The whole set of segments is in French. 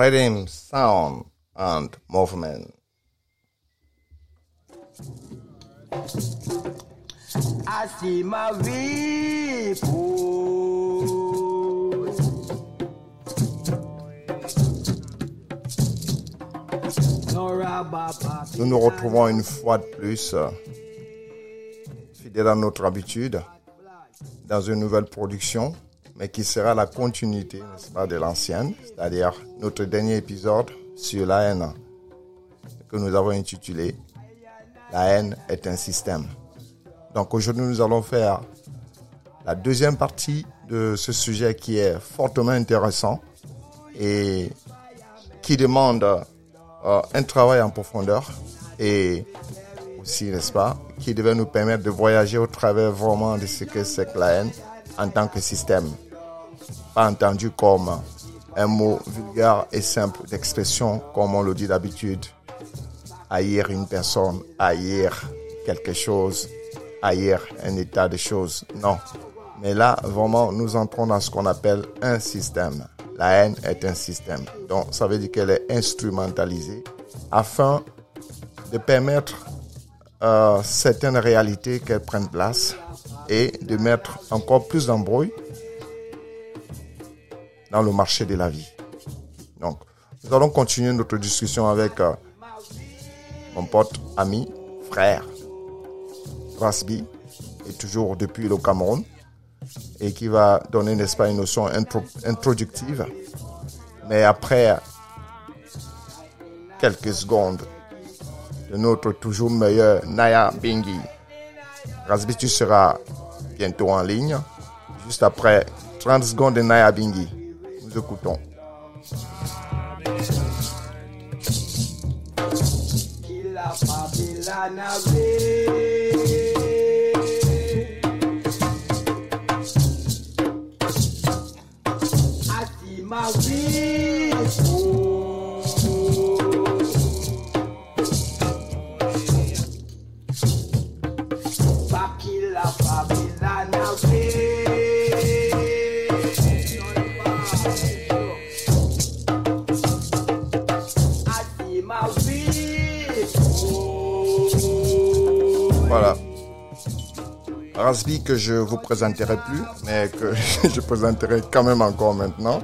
Rhythm, sound, and movement. Nous nous retrouvons une fois de plus, euh, fidèle à notre habitude, dans une nouvelle production, mais qui sera la continuité, pas, de l'ancienne, c'est-à-dire notre dernier épisode sur la haine, que nous avons intitulé La haine est un système. Donc aujourd'hui, nous allons faire la deuxième partie de ce sujet qui est fortement intéressant et qui demande euh, un travail en profondeur et aussi, n'est-ce pas, qui devait nous permettre de voyager au travers vraiment de ce que c'est que la haine en tant que système. Pas entendu comme un mot vulgaire et simple d'expression, comme on le dit d'habitude. Haïr une personne, haïr quelque chose, haïr un état de choses. Non. Mais là, vraiment, nous entrons dans ce qu'on appelle un système. La haine est un système. Donc, ça veut dire qu'elle est instrumentalisée afin de permettre euh, certaines réalités qu'elles prennent place et de mettre encore plus d'embrouille dans le marché de la vie. Donc, nous allons continuer notre discussion avec euh, pote, ami, frère, Rasbi, et toujours depuis le Cameroun, et qui va donner, n'est-ce pas, une notion intro- introductive. Mais après quelques secondes de notre toujours meilleur Naya Bingi, Rasbi, tu seras bientôt en ligne. Juste après 30 secondes de Naya Bingi, nous écoutons. Je vous présenterai plus, mais que je présenterai quand même encore maintenant.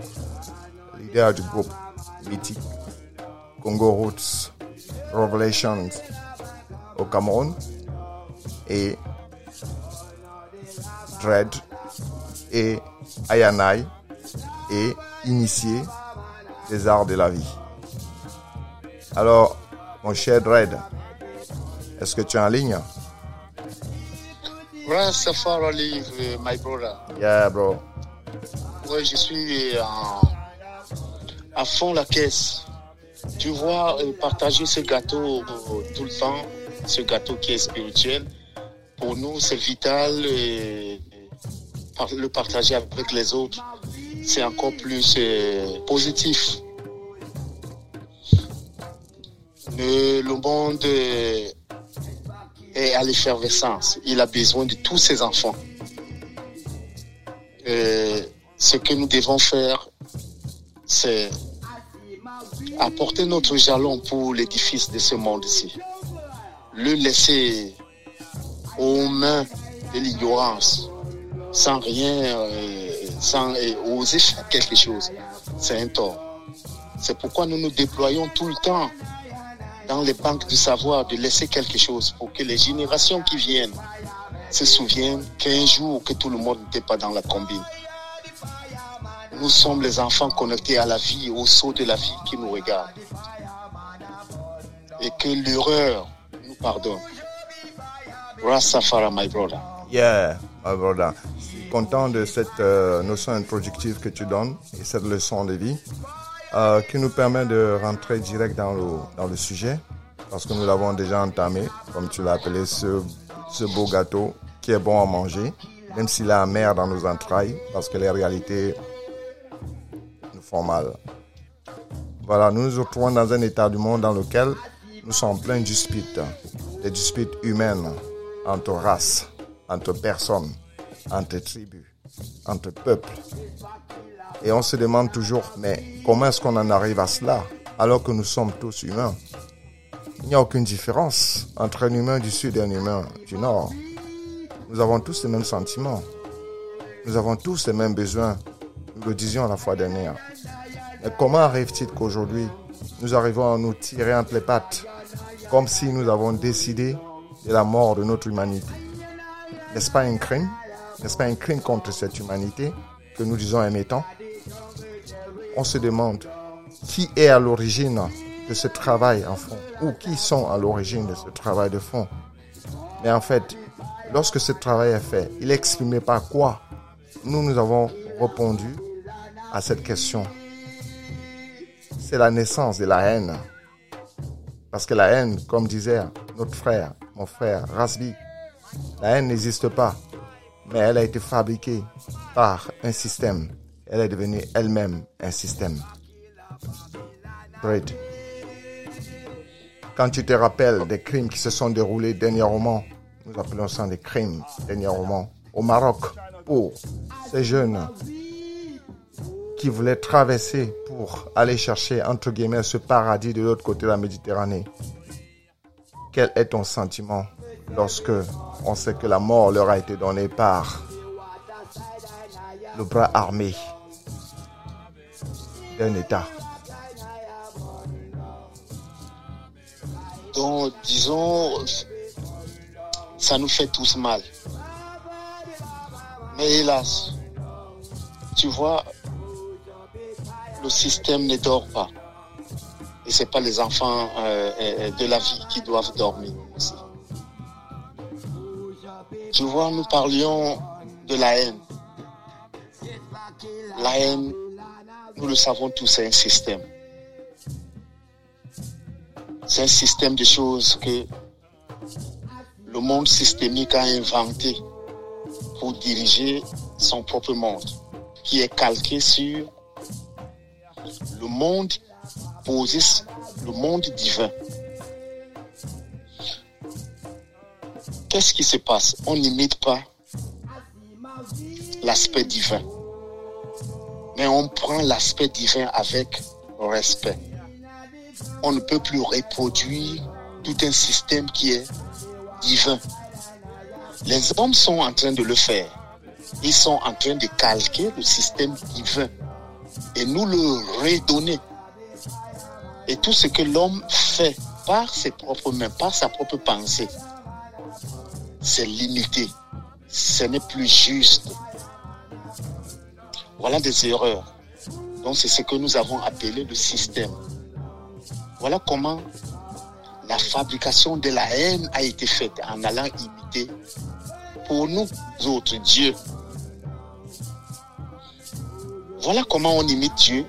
Leader du groupe mythique Congo Roots Revelations au Cameroun et Dread et Ayanai et initié des arts de la vie. Alors, mon cher Dread, est-ce que tu es en ligne? Rastafari live, euh, my brother. Yeah, bro. Ouais, je suis en, à fond la caisse. Tu vois, euh, partager ce gâteau euh, tout le temps, ce gâteau qui est spirituel, pour nous, c'est vital. Et le partager avec les autres, c'est encore plus euh, positif. Le, le monde euh, est à l'effervescence. Il a besoin de tous ses enfants. Ce que nous devons faire, c'est apporter notre jalon pour l'édifice de ce monde-ci. Le laisser aux mains de l'ignorance, sans rien, euh, sans oser faire quelque chose. C'est un tort. C'est pourquoi nous nous déployons tout le temps dans les banques du savoir de laisser quelque chose pour que les générations qui viennent se souviennent qu'un jour que tout le monde n'était pas dans la combine. Nous sommes les enfants connectés à la vie, au saut de la vie qui nous regarde. Et que l'erreur nous pardonne. Rastafari, my brother. Yeah, my brother. Je suis content de cette euh, notion introductive que tu donnes et cette leçon de vie euh, qui nous permet de rentrer direct dans le, dans le sujet. parce que nous l'avons déjà entamé, comme tu l'as appelé, ce, ce beau gâteau qui est bon à manger, même s'il est amer dans nos entrailles, parce que les réalités nous font mal. Voilà, nous nous retrouvons dans un état du monde dans lequel nous sommes pleins de disputes, des disputes humaines entre races, entre personnes, entre tribus, entre peuples. Et on se demande toujours, mais comment est-ce qu'on en arrive à cela alors que nous sommes tous humains? Il n'y a aucune différence entre un humain du sud et un humain du nord. Nous avons tous les mêmes sentiments. Nous avons tous les mêmes besoins. Nous le disions la fois dernière. Mais comment arrive-t-il qu'aujourd'hui, nous arrivons à nous tirer entre les pattes comme si nous avons décidé de la mort de notre humanité? N'est-ce pas un crime? N'est-ce pas un crime contre cette humanité? Que nous disons aimer tant On se demande qui est à l'origine de ce travail en fond ou qui sont à l'origine de ce travail de fond. Mais en fait, lorsque ce travail est fait, il est exprimé par quoi Nous, nous avons répondu à cette question. C'est la naissance de la haine. Parce que la haine, comme disait notre frère, mon frère Rasbi, la haine n'existe pas, mais elle a été fabriquée par un système. Elle est devenue elle-même un système. Quand tu te rappelles des crimes qui se sont déroulés dernièrement, nous appelons ça des crimes dernièrement, au Maroc, pour ces jeunes qui voulaient traverser pour aller chercher, entre guillemets, ce paradis de l'autre côté de la Méditerranée. Quel est ton sentiment lorsque on sait que la mort leur a été donnée par le bras armé d'un État Donc, disons, ça nous fait tous mal. Mais hélas, tu vois, le système ne dort pas. Et c'est pas les enfants euh, euh, de la vie qui doivent dormir. Tu vois, nous parlions de la haine. La haine, nous le savons tous, c'est un système. C'est un système de choses que le monde systémique a inventé pour diriger son propre monde, qui est calqué sur le monde posé, le monde divin. Qu'est-ce qui se passe? On n'imite pas l'aspect divin, mais on prend l'aspect divin avec respect. On ne peut plus reproduire tout un système qui est divin. Les hommes sont en train de le faire. Ils sont en train de calquer le système divin et nous le redonner. Et tout ce que l'homme fait par ses propres mains, par sa propre pensée, c'est limité. Ce n'est plus juste. Voilà des erreurs. Donc c'est ce que nous avons appelé le système. Voilà comment la fabrication de la haine a été faite en allant imiter pour nous autres Dieu. Voilà comment on imite Dieu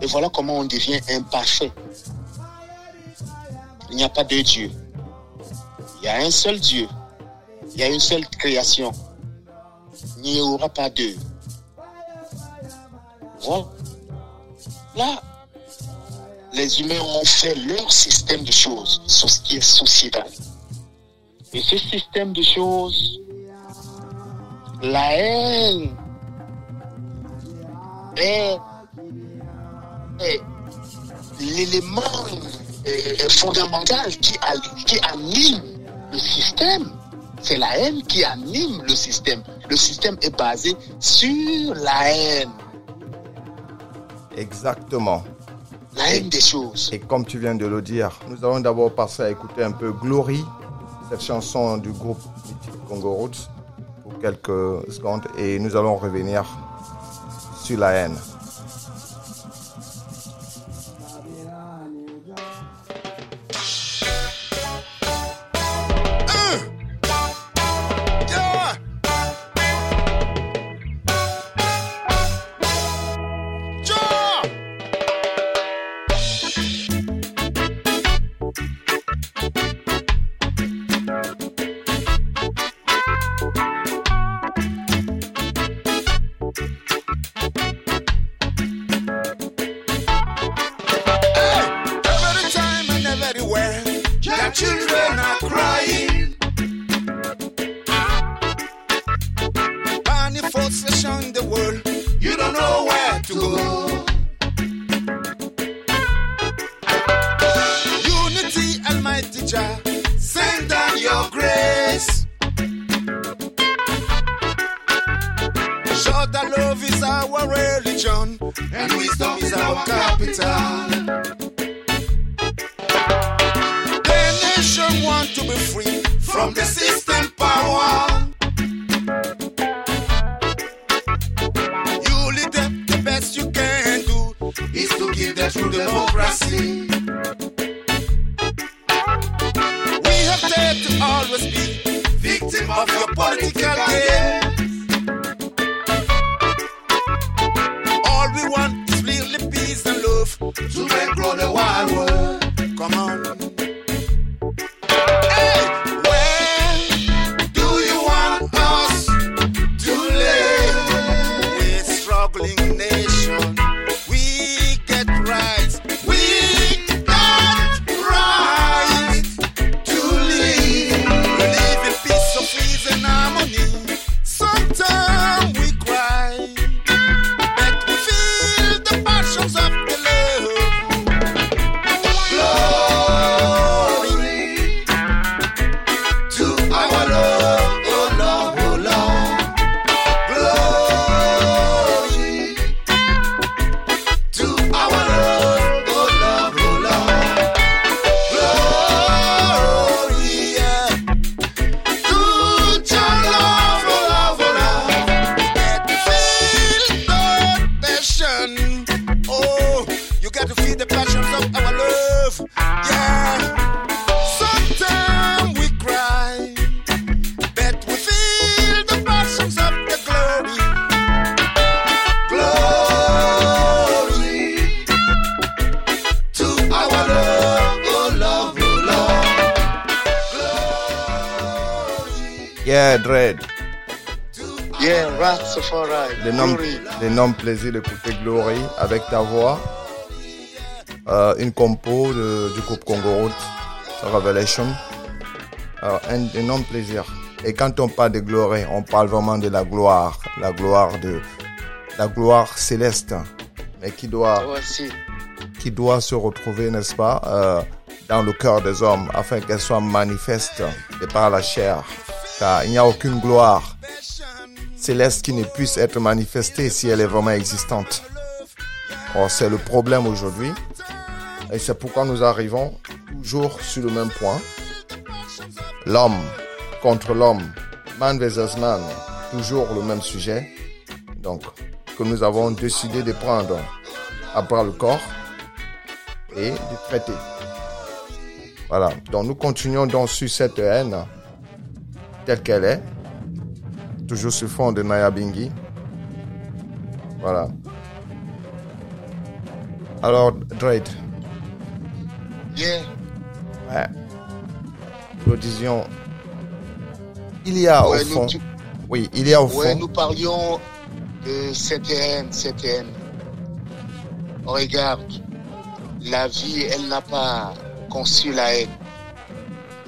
et voilà comment on devient imparfait. Il n'y a pas deux dieux. Il y a un seul Dieu. Il y a une seule création. Il n'y aura pas deux. Voilà. Là, les humains ont fait leur système de choses sur ce qui est sociétal. Et ce système de choses, la haine est, est l'élément fondamental qui, qui anime le système. C'est la haine qui anime le système. Le système est basé sur la haine, Exactement. la haine des choses. Et comme tu viens de le dire, nous allons d'abord passer à écouter un peu Glory, cette chanson du groupe mythique Congo Roots, pour quelques secondes, et nous allons revenir sur la haine. Plaisir d'écouter Glory avec ta voix. Euh, une compo de- du groupe Congo Route, Revelation. Alors, un énorme plaisir. Et quand on parle de Glory, on parle vraiment de la gloire, la gloire de, la gloire céleste, mais qui doit, qui doit se retrouver, n'est-ce pas, euh, dans le cœur des hommes, afin qu'elle soit manifeste de par la chair. Car il n'y a aucune gloire céleste qui ne puisse être manifestée si elle est vraiment existante. Or, c'est le problème aujourd'hui. Et c'est pourquoi nous arrivons toujours sur le même point. L'homme contre l'homme, man versus man, toujours le même sujet. Donc, que nous avons décidé de prendre à bras le corps et de traiter. Voilà. Donc, nous continuons donc sur cette haine telle qu'elle est toujours sur fond de Naya Bingi. Voilà. Alors, Drake, Yeah. ouais. nous disions, il y a Ouais, au nous, fond, tu- oui, il y a au ouais, fond, nous parlions de cette haine, cette haine. Regarde, la vie, elle n'a pas conçu la haine.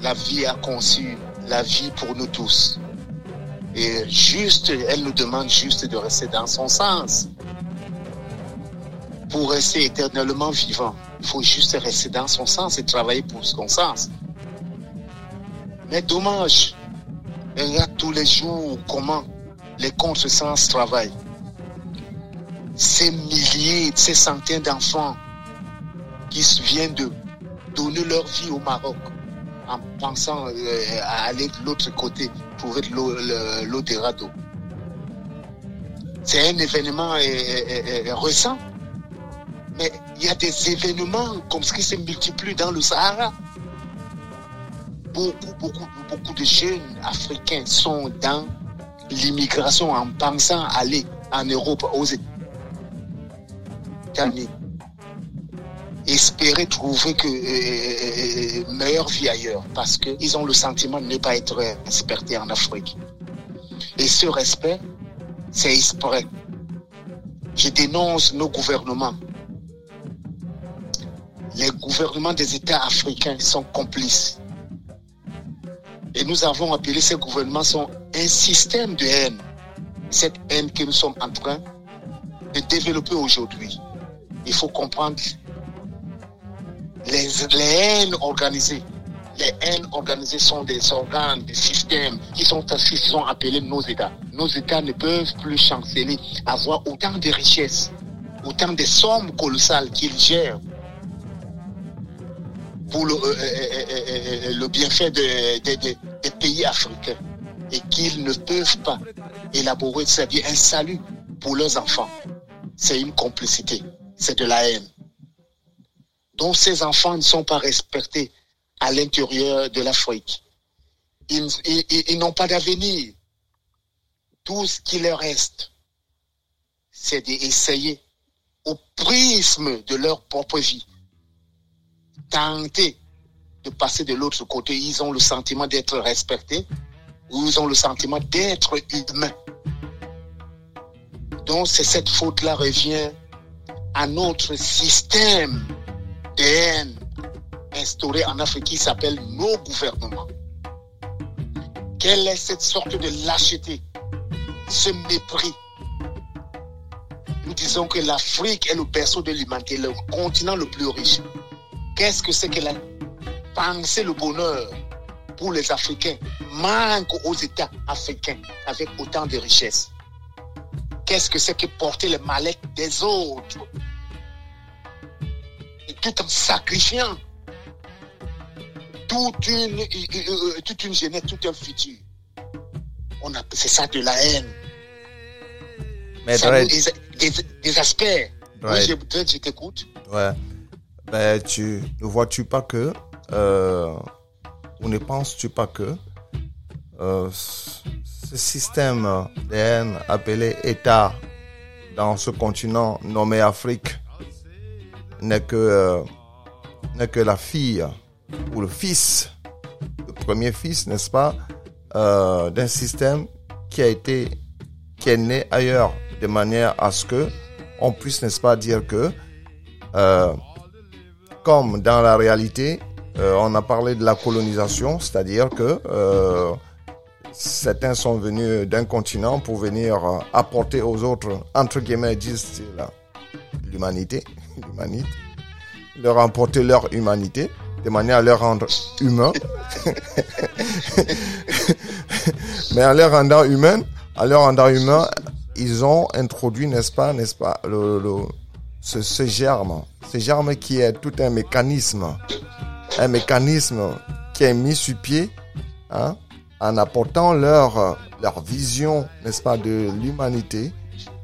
La vie a conçu la vie pour nous tous. Et juste, elle nous demande juste de rester dans son sens. Pour rester éternellement vivant, il faut juste rester dans son sens et travailler pour son sens. Mais dommage, regarde tous les jours comment les contresens travaillent. Ces milliers, ces centaines d'enfants qui viennent de donner leur vie au Maroc en pensant euh, à aller de l'autre côté pour être l'eau le- l'eau des radeaux. C'est un événement euh, euh, récent, mais il y a des événements comme ce qui se multiplient dans le Sahara. Beaucoup, beaucoup, beaucoup de jeunes africains sont dans l'immigration en pensant aller en Europe, aux États-Unis. Espérer trouver que euh, euh, meilleure vie ailleurs parce qu'ils ont le sentiment de ne pas être respectés en Afrique. Et ce respect, c'est exprès. Je dénonce nos gouvernements. les gouvernements des États africains sont complices. Et nous avons appelé ces gouvernements sont un système de haine. Cette haine que nous sommes en train de développer aujourd'hui. Il faut comprendre les, les haines organisées. Les haines organisées sont des organes, des systèmes qui sont, qui sont appelés nos États. Nos États ne peuvent plus chanceler, avoir autant de richesses, autant de sommes colossales qu'ils gèrent pour le, euh, euh, euh, le bienfait de- de- de- des pays africains et qu'ils ne peuvent pas élaborer, c'est-à-dire un salut pour leurs enfants. C'est une complicité, c'est de la haine. Donc ces enfants ne sont pas respectés à l'intérieur de l'Afrique. Ils n'ont pas d'avenir. Tout ce qui leur reste, c'est d'essayer au prisme de leur propre vie tenter de passer de l'autre côté. Ils ont le sentiment d'être respectés ou ils ont le sentiment d'être humains. Donc c'est cette faute-là revient à notre système de haine instauré en Afrique qui s'appelle nos gouvernements. Quelle est cette sorte de lâcheté, ce mépris? Nous disons que l'Afrique est le berceau de l'humanité, le continent le plus riche. Qu'est-ce que c'est que la penser le bonheur pour les Africains? Manque aux États africains avec autant de richesses Qu'est-ce que c'est que porter les mallettes des autres? Tout en sacrifiant toute une, euh, euh, toute une jeunesse, tout un futur. On a, c'est ça de la haine. Mais Ça nous des, des, aspects. Oui, je, je t'écoute. ouais. Ben, tu ne vois-tu pas que, euh, ou ne penses-tu pas que euh, ce système de haine appelé État dans ce continent nommé Afrique n'est que, euh, que la fille ou le fils, le premier fils, n'est-ce pas, euh, d'un système qui a été, qui est né ailleurs, de manière à ce que on puisse, n'est-ce pas, dire que, euh, comme dans la réalité, on a parlé de la colonisation, c'est-à-dire que certains sont venus d'un continent pour venir apporter aux autres, entre guillemets, disent l'humanité, l'humanité, leur apporter leur humanité, de manière à leur rendre humains. Mais en leur rendant humains, en leur rendant humains, ils ont introduit, n'est-ce pas, n'est-ce pas, le, le- ce, ce germe, ce germe qui est tout un mécanisme, un mécanisme qui est mis sur pied, hein, en apportant leur, leur vision, n'est-ce pas, de l'humanité,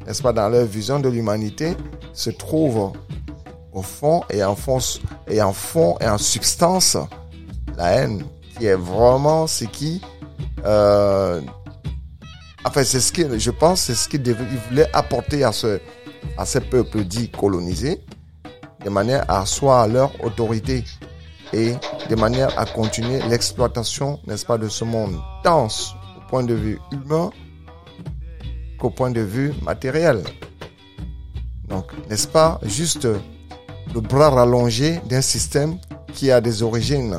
n'est-ce pas, dans leur vision de l'humanité, se trouve au fond et en fond, et en fond et en substance, la haine, qui est vraiment ce qui, euh, enfin, c'est ce qui, je pense, c'est ce qu'il voulait apporter à ce, à ces peuples dits colonisés, de manière à asseoir leur autorité et de manière à continuer l'exploitation, n'est-ce pas, de ce monde, tant au point de vue humain qu'au point de vue matériel. Donc, n'est-ce pas juste le bras rallongé d'un système qui a des origines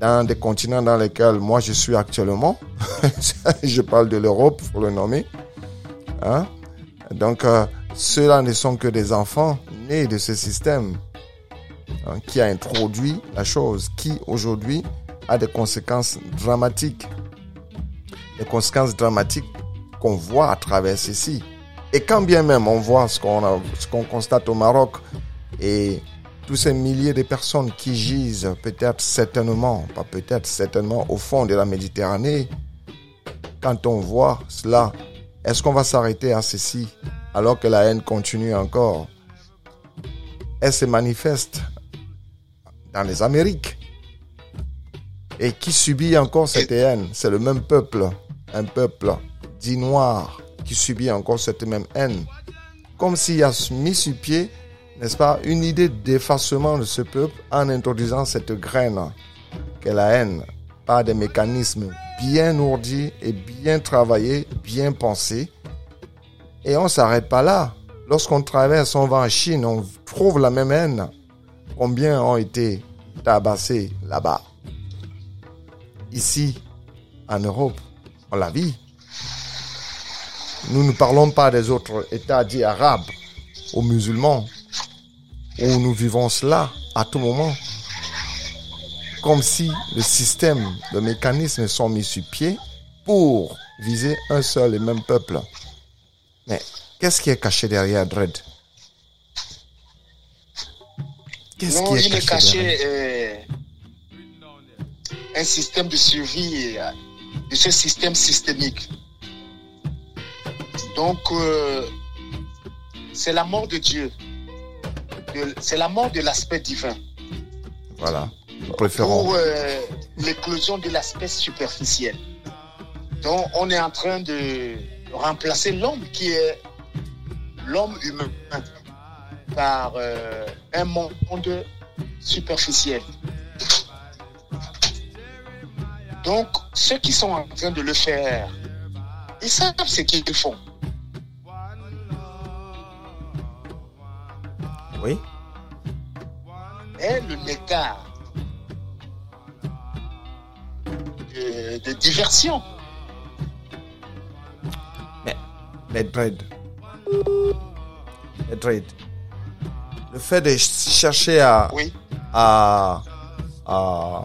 dans des continents dans lesquels moi je suis actuellement. je parle de l'Europe, pour le nommer. Hein? Donc, euh, ceux-là ne sont que des enfants nés de ce système hein, qui a introduit la chose, qui aujourd'hui a des conséquences dramatiques. Des conséquences dramatiques qu'on voit à travers ceci. Et quand bien même on voit ce qu'on a- ce qu'on constate au Maroc et tous ces milliers de personnes qui gisent peut-être certainement, pas peut-être certainement au fond de la Méditerranée, quand on voit cela, est-ce qu'on va s'arrêter à ceci alors que la haine continue encore? Elle se manifeste dans les Amériques. Et qui subit encore cette haine? C'est le même peuple, un peuple dit noir, qui subit encore cette même haine. Comme s'il a mis sur pied, n'est-ce pas, une idée d'effacement de ce peuple en introduisant cette graine qu'est la haine par des mécanismes bien ourdis et bien travaillés, bien pensés. Et on ne s'arrête pas là. Lorsqu'on traverse, on va en Chine, on trouve la même haine. Combien ont été tabassés là-bas? Ici, en Europe, on l'a vu. Nous ne parlons pas des autres États dits arabes ou musulmans, où nous vivons cela à tout moment. Comme si le système, le mécanisme sont mis sur pied pour viser un seul et même peuple. Mais qu'est-ce qui est caché derrière Dread Qu'est-ce Non, qui est il est caché, derrière caché euh, un système de survie euh, de ce système systémique. Donc, euh, c'est la mort de Dieu. C'est la mort de l'aspect divin Voilà. Préférons. pour euh, l'éclosion de l'aspect superficiel. Donc, on est en train de remplacer l'homme qui est l'homme humain par euh, un monde superficiel. Donc, ceux qui sont en train de le faire, ils savent ce qu'ils font. Oui. Et le écart de, de diversion. Mais Dread. Mais Dread. Le fait de ch- chercher à, Oui. à, à,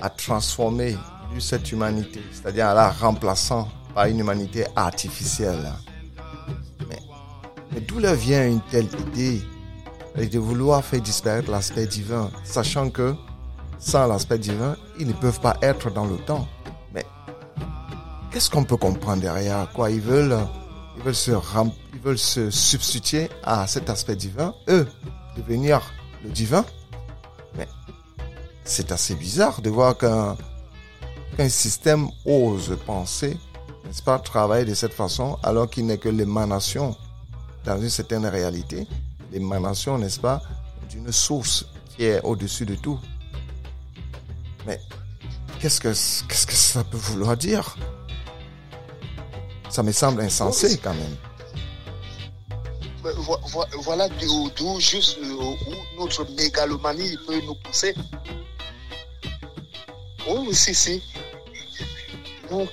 à transformer cette humanité, c'est-à-dire en la remplaçant par une humanité artificielle. Mais, d'où leur vient une telle idée de vouloir faire disparaître l'aspect divin, sachant que sans l'aspect divin, ils ne peuvent pas être dans le temps? Mais qu'est-ce qu'on peut comprendre derrière? Quoi Ils veulent, ils veulent se substituer à cet aspect divin, eux, devenir le divin? Mais c'est assez bizarre de voir qu'un qu'un système ose penser, n'est-ce pas, travailler de cette façon, alors qu'il n'est que l'émanation, dans une certaine réalité, l'émanation, n'est-ce pas, d'une source qui est au-dessus de tout. Mais qu'est-ce que, qu'est-ce que ça peut vouloir dire? Ça me semble insensé quand même. Vo- vo- Voilà d'où juste euh, où notre mégalomanie peut nous pousser. Oh, oui, si, si. Donc,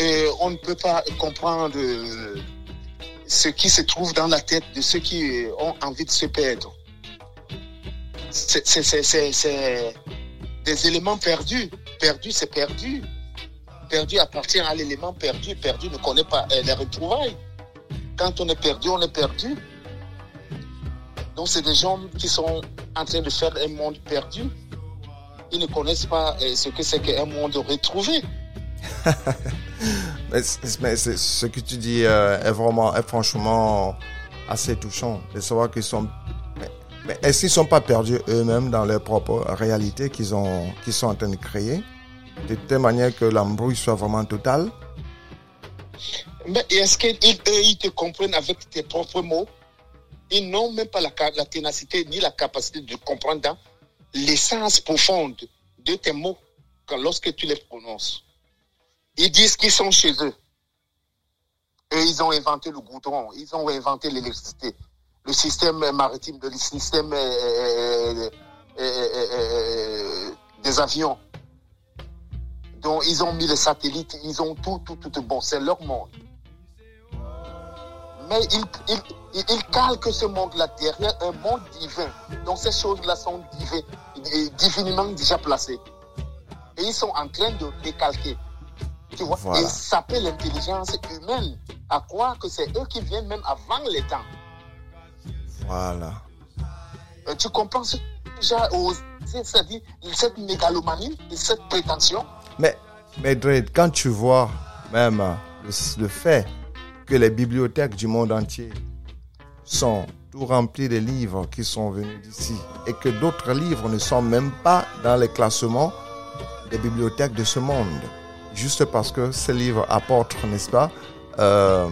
euh, on ne peut pas comprendre euh, ce qui se trouve dans la tête de ceux qui ont envie de se perdre. C'est des éléments perdus. Perdu, c'est perdu. Perdu appartient à l'élément perdu. Perdu ne connaît pas euh, les retrouvailles. Quand on est perdu, on est perdu. Donc, c'est des gens qui sont en train de faire un monde perdu. Ils ne connaissent pas euh, ce que c'est qu'un monde retrouvé. Mais, ce que tu dis euh, est vraiment, est franchement assez touchant de savoir qu'ils sont. Mais, est-ce qu'ils sont pas perdus eux-mêmes dans leur propre réalité qu'ils ont, qu'ils sont en train de créer, de telle manière que l'embrouille soit vraiment totale? Mais est-ce qu'ils te comprennent avec tes propres mots? Ils n'ont même pas la, la ténacité ni la capacité de comprendre l'essence profonde de tes mots lorsque tu les prononces. Ils disent qu'ils sont chez eux. Et ils ont inventé le goudron, ils ont inventé l'électricité, le système maritime, le système euh, euh, euh, des avions. Donc, ils ont mis les satellites, ils ont tout, tout, tout. Bon, c'est leur monde. Mais ils, ils, ils, calquent ce monde-là derrière un monde divin. Donc, ces choses-là sont divinement déjà placées. Et ils sont en train de décalquer. Tu vois Voilà. Et s'appelle l'intelligence humaine. À croire que c'est eux qui viennent même avant les temps. Voilà. Euh, tu comprends ce déjà c'est-à-dire cette mégalomanie et cette prétention? Mais, mais Dredd, quand tu vois même euh, le, le fait que les bibliothèques du monde entier sont tout remplies de livres qui sont venus d'ici et que d'autres livres ne sont même pas dans les classements des bibliothèques de ce monde, juste parce que ces livres apportent, n'est-ce pas, euh,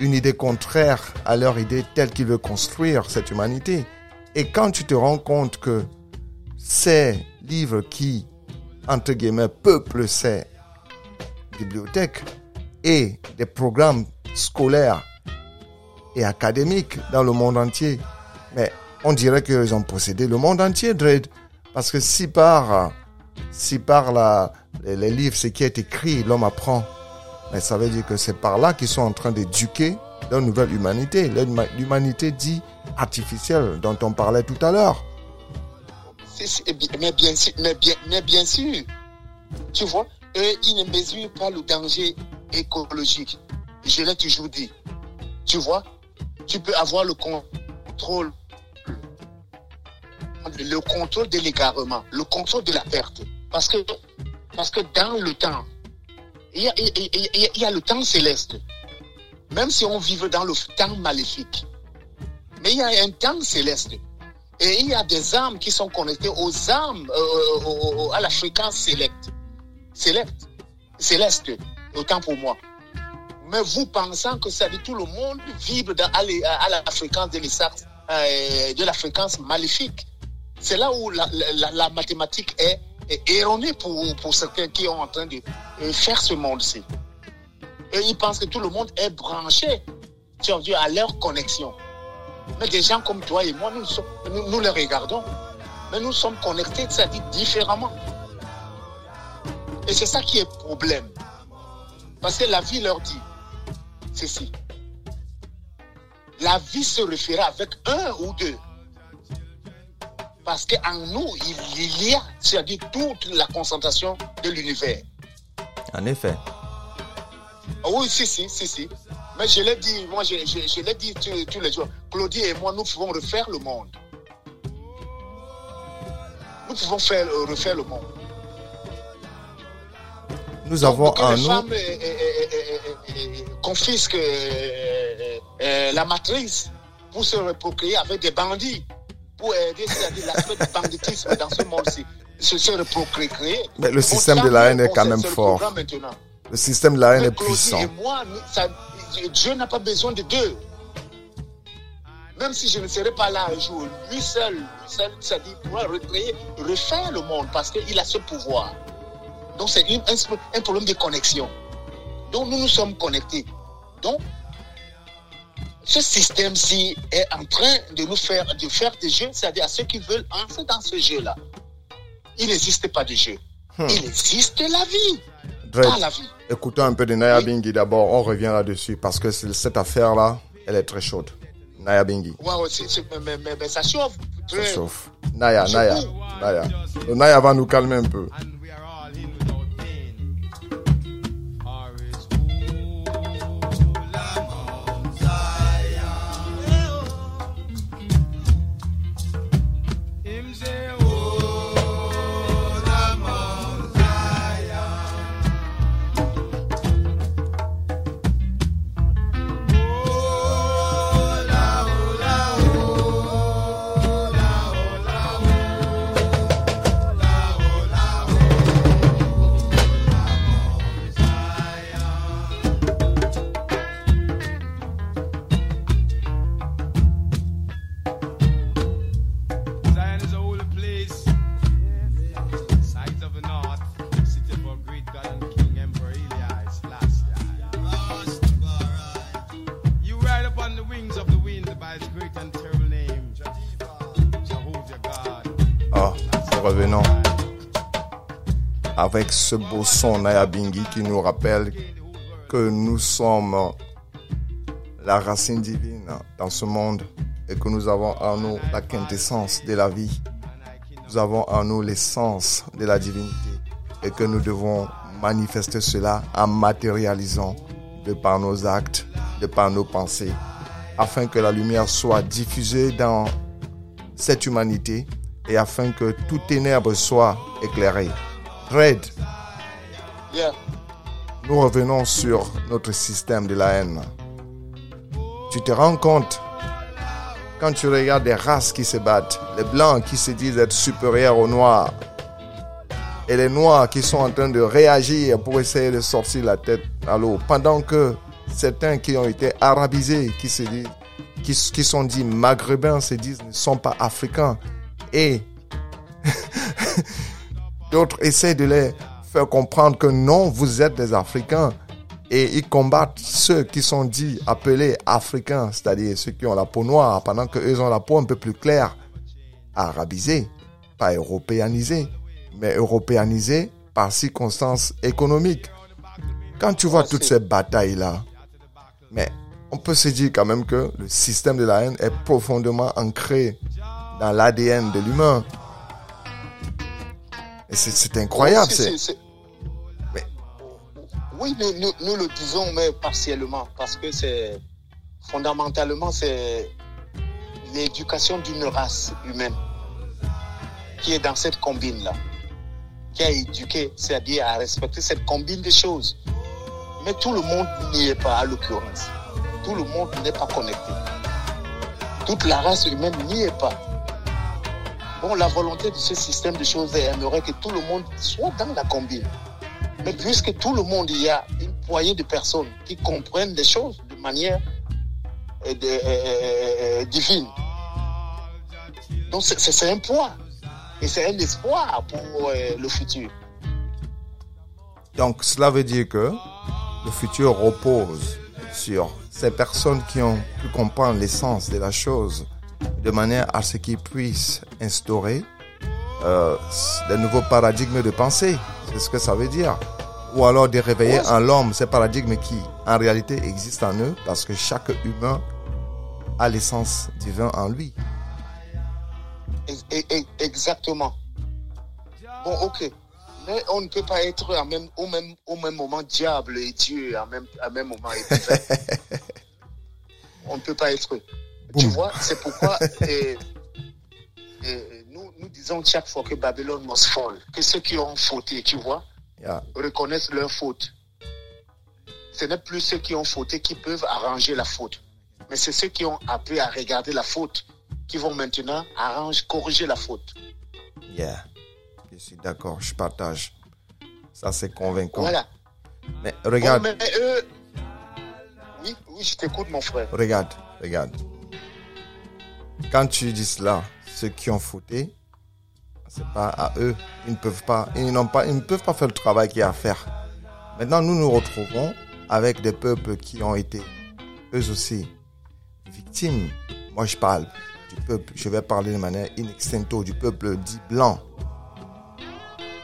une idée contraire à leur idée telle qu'ils veulent construire cette humanité. Et quand tu te rends compte que ces livres qui, entre guillemets, peuplent ces bibliothèques et des programmes scolaires et académiques dans le monde entier, mais on dirait qu'ils ont possédé le monde entier, Dread. Parce que si par, si par la, les, livres, ce qui est écrit, l'homme apprend, mais ça veut dire que c'est par là qu'ils sont en train d'éduquer leur nouvelle humanité, l'huma- l'humanité dit artificielle dont on parlait tout à l'heure. C'est- mais, bien, sûr- mais, bien, mais bien sûr, tu vois, eux, ils ne mesurent pas le danger écologique. Je l'ai toujours dit. Tu vois, tu peux avoir le contrôle, le contrôle de l'égarement, le contrôle de la perte. Parce que, parce que dans le temps, il y a, le temps céleste. Même si on vit dans le temps maléfique. Mais il y a un temps céleste. Et il y a des âmes qui sont connectées aux âmes, euh, au- au- à la fréquence sélecte. Céleste. Céleste, autant pour moi. Mais vous pensant que ça dit tout le monde vibre à, la fréquence de euh, de la fréquence maléfique. C'est là où la, la- la- mathématique est, erronée pour, pour certains qui sont en train de faire ce monde-ci. Et ils pensent que tout le monde est branché sur Dieu à leur connexion. Mais des gens comme toi et moi, nous, nous, nous les regardons. Mais nous sommes connectés, c'est-à-dire différemment. Et c'est ça qui est problème. Parce que la vie leur dit ceci. La vie se refera avec un ou deux. Parce qu'en nous, il y a, c'est-à-dire toute la concentration de l'univers. En effet. Ah Oui, si, si, si, si. Mais je l'ai dit, moi, je, je, je l'ai dit tous, les jours. Claudie et moi, nous pouvons refaire le monde. Nous pouvons faire, euh, refaire le monde. Nous avons en les nous, femmes euh, euh, confisquent la matrice pour se reprocréer avec des bandits, pour aider, c'est-à-dire l'aspect du banditisme dans ce monde-ci. Se, se reprocréer. Mais le système de la haine est quand même fort. Le système de la Mais est puissant. et moi, ça- Dieu n'a pas besoin de deux. Même si je ne serais pas là un jour, lui seul, lui seul, dit, pourra recréer, refaire le monde parce qu'il a ce pouvoir. Donc c'est un, un problème de connexion. Donc nous nous sommes connectés. Donc ce système-ci est en train de nous faire, de faire des jeux, c'est-à-dire à ceux qui veulent entrer dans ce jeu-là. Il n'existe pas de jeu. Il existe la vie. Dread, Pas la vie. écoutons un peu de Naya. Bingi d'abord, on revient là-dessus parce que cette affaire-là, elle est très chaude. Naya Bingi, c'est- c'est- mais, mais- mais- mais ça chauffe. ça chauffe. Naya, Naya, Naya. Naya va nous calmer un peu. Avec ce beau son Naya Bingi qui nous rappelle que nous sommes la racine divine dans ce monde et que nous avons en nous la quintessence de la vie. Nous avons en nous l'essence de la divinité et que nous devons manifester cela en matérialisant de par nos actes, de par nos pensées, afin que la lumière soit diffusée dans cette humanité et afin que toute ténèbre soit éclairée. Red, Yeah. nous revenons sur notre système de la haine. Tu te rends compte quand tu regardes des races qui se battent, les blancs qui se disent être supérieurs aux noirs, et les noirs qui sont en train de réagir pour essayer de sortir la tête à l'eau, pendant que certains qui ont été arabisés, qui se disent, qui, qui sont dits maghrébins, se disent ne sont pas africains, et d'autres essaient de les faire comprendre que non, vous êtes des Africains. Et ils combattent ceux qui sont dits appelés africains, c'est-à-dire ceux qui ont la peau noire, pendant qu'eux ont la peau un peu plus claire, arabisée, pas européanisée, mais européanisée par circonstances économiques. Quand tu vois toutes ces batailles-là, mais on peut se dire quand même que le système de la haine est profondément ancré dans l'ADN de l'humain. C'est- incroyable. Oui, c'est- Mais- Oui, nous, nous- nous le disons, mais partiellement, parce que c'est fondamentalement c'est l'éducation d'une race humaine qui est dans cette combine-là, qui a éduqué, c'est-à-dire à respecter cette combine de choses. Mais tout le monde n'y est pas, à l'occurrence. Tout le monde n'est pas connecté. Toute la race humaine n'y est pas. Bon, la volonté de ce système de choses aimerait que tout le monde soit dans la combine. Mais puisque tout le monde, y a une poignée de personnes qui comprennent les choses de manière euh, euh, euh, divine. Donc c'est- un poids. Et c'est un espoir pour le futur. Donc cela veut dire que le futur repose sur ces personnes qui ont pu comprendre l'essence de la chose de manière à ce qu'ils puissent instaurer euh, de nouveaux paradigmes de pensée. C'est ce que ça veut dire. Ou alors de réveiller en l'homme ces paradigmes qui en réalité existent en eux parce que chaque humain a l'essence divine en lui. Exactement. Bon, ok. Mais on ne peut pas être même, au, même, au même moment diable et Dieu, en même, en même moment on ne peut pas être. Tu vois, c'est pourquoi nous, nous disons chaque fois que Babylone must fall, que ceux qui ont fauté, tu vois, Yeah. reconnaissent leur faute. Ce n'est plus ceux qui ont fauté qui peuvent arranger la faute, mais c'est ceux qui ont appris à regarder la faute qui vont maintenant arranger, corriger la faute. Yeah. Je suis d'accord, je partage. Ça, c'est convaincant. Voilà. Mais regarde, Bon, mais eux... Oui, oui, je t'écoute, mon frère. regarde, regarde. Quand tu dis cela, ceux qui ont fauté, c'est pas à eux. Ils ne peuvent pas, ils n'ont pas, ils ne peuvent pas faire le travail qu'il y a à faire. Maintenant, nous nous retrouvons avec des peuples qui ont été, eux aussi, victimes. Moi, je parle du peuple, je vais parler de manière in extento, du peuple dit blanc,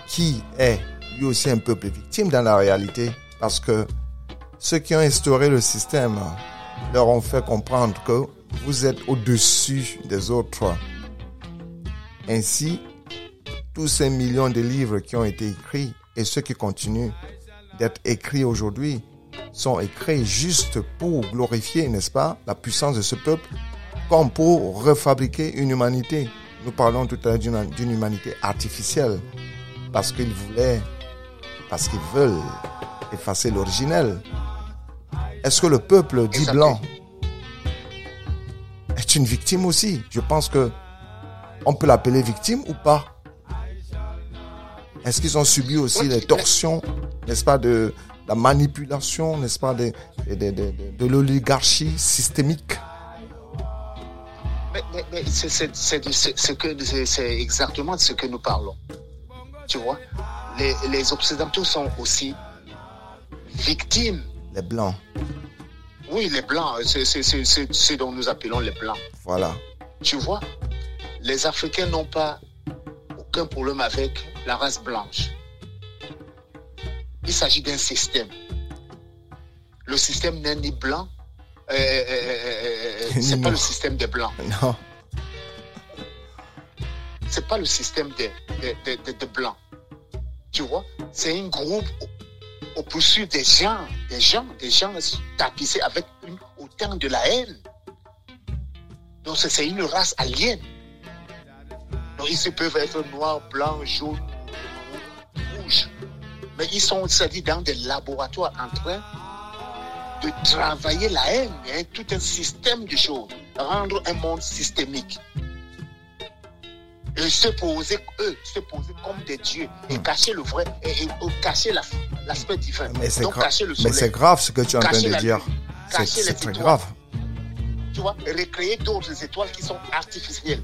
qui est lui aussi un peuple victime dans la réalité, parce que ceux qui ont instauré le système leur ont fait comprendre que vous êtes au-dessus des autres. Ainsi, tous ces millions de livres qui ont été écrits et ceux qui continuent d'être écrits aujourd'hui sont écrits juste pour glorifier, n'est-ce pas, la puissance de ce peuple, comme pour refabriquer une humanité. Nous parlons tout à l'heure d'une humanité artificielle, parce qu'ils voulaient, parce qu'ils veulent effacer l'originel. Est-ce que le peuple dit Exactement. blanc est une victime aussi. Je pense que on peut l'appeler victime ou pas. Est-ce qu'ils ont subi aussi les torsions, n'est-ce pas, de la manipulation, n'est-ce pas, de, de, de, de- l'oligarchie systémique? C'est exactement de ce que nous parlons. Tu vois? Les, les Occidentaux sont aussi victimes. Les blancs, Oui, les Blancs, c'est c'est- c'est- c'est ce dont nous appelons les Blancs. voilà. Tu vois, les Africains n'ont pas aucun problème avec la race blanche. Il s'agit d'un système. Le système n'est ni blanc, euh, euh, euh, euh, c'est pas le système des blancs. Non, c'est pas le système des des- des- des blancs. Tu vois, c'est un groupe au poursuit des gens, des gens, des gens tapissés avec une, autant de la haine. Donc c'est- une race alien. Donc ils peuvent être noirs, blancs, jaunes, rouges. Mais ils sont, c'est-à-dire, dans des laboratoires en train de travailler la haine, hein, tout un système de choses, rendre un monde systémique et se poser, eux, se poser comme des dieux et cacher le vrai, et, et- et cacher la- l'aspect divin. mais c'est Donc gra- cacher le mais c'est soleil, grave ce que tu es en train de dire. C'est cacher c'est les très étoiles. grave. tu vois, recréer d'autres étoiles qui sont artificielles,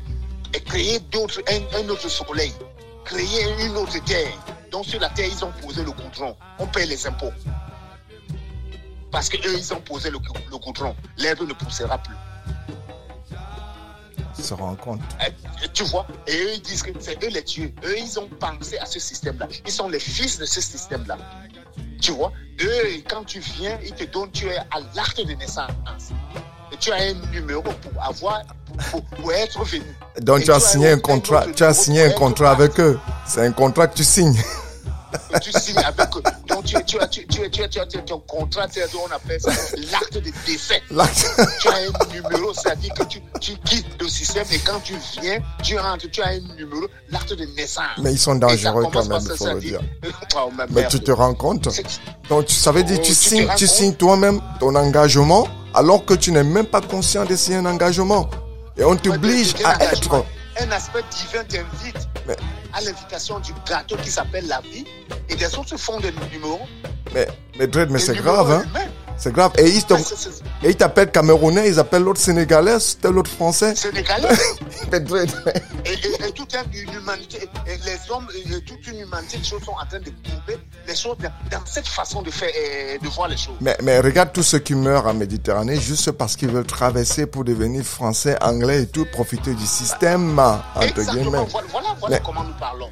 et créer d'autres, un, un autre soleil, créer une autre terre. Donc sur la terre, ils ont posé le goudron, on paye les impôts. Parce que eux, ils ont posé le, le goudron. L'herbe ne poussera plus. Se rendent compte. Eh, Tu vois Et eux, ils disent que c'est eux les dieux. Eux, ils ont pensé à ce système-là. Ils sont les fils de ce système-là. Tu vois Eux, quand tu viens, ils te donnent, tu es à l'acte de naissance. Et tu as un numéro pour avoir, pour, pour être venu. Donc tu as signé un contrat, tu as signé un contrat avec eux. C'est un contrat que tu signes. Tu signes avec eux. Donc tu, tu, as, tu, tu, tu, tu as ton contrat, on appelle ça l'acte de décès. Tu as un numéro, c'est-à-dire que tu, tu quittes le système et quand tu viens, tu rentres, tu as un numéro, l'acte de naissance. Mais ils sont ça dangereux quand même, il ça, faut le dire. Oh, ma Mais tu te rends compte Donc tu savais dire Oh, tu tu signes, tu signes toi-même ton engagement alors que tu n'es même pas conscient de signer un engagement. Et on t'oblige à être. Un aspect divin t'invite à l'invitation du gâteau qui s'appelle la vie et des autres font des numéros. Mais, mais Dredd, mais c'est grave, hein. humains. C'est grave. Et ils, et t'appellent Camerounais, ils appellent l'autre Sénégalais, l'autre Français. Sénégalais. Et, et- et toute une humanité, et les hommes, et toute une humanité, les choses sont en train de courber les choses dans, cette façon de faire, et de voir les choses. Mais, mais regarde tous ceux qui meurent en Méditerranée juste parce qu'ils veulent traverser pour devenir français, anglais et tout, profiter du système, entre guillemets. Voilà, voilà, voilà Mais- comment nous parlons.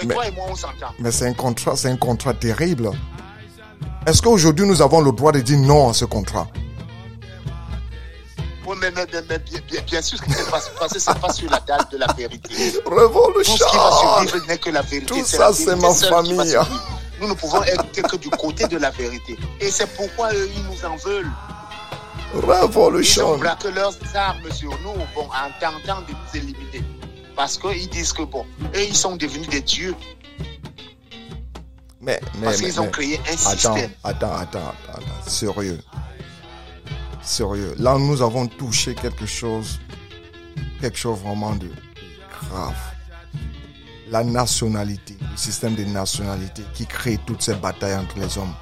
Et Mais- toi et moi, on s'entend. Mais c'est un contrat, c'est un contrat terrible. Est-ce qu'aujourd'hui nous avons le droit de dire non à ce contrat? Oui, mais, mais- mais- mais bien, sûr, ce qui s'est passé, c'est pas sur la date de la vérité. Tout ce qui va survivre n'est que la vérité. Tout ça, c'est ma famille. Nous ne pouvons être que du côté de la vérité. Et c'est pourquoi eux, ils nous en veulent. Ils ont Révolution braqué leurs armes sur nous, bon, en tentant de nous éliminer. Parce qu'ils disent que, bon, eux, ils sont devenus des dieux. Mais, mais, Parce qu'ils ont mais- créé un système. attends, attends, attends, attends. Sérieux. Sérieux. Là, nous avons touché quelque chose, quelque chose vraiment de grave. La nationalité, le système de nationalité qui crée toutes ces batailles entre les hommes.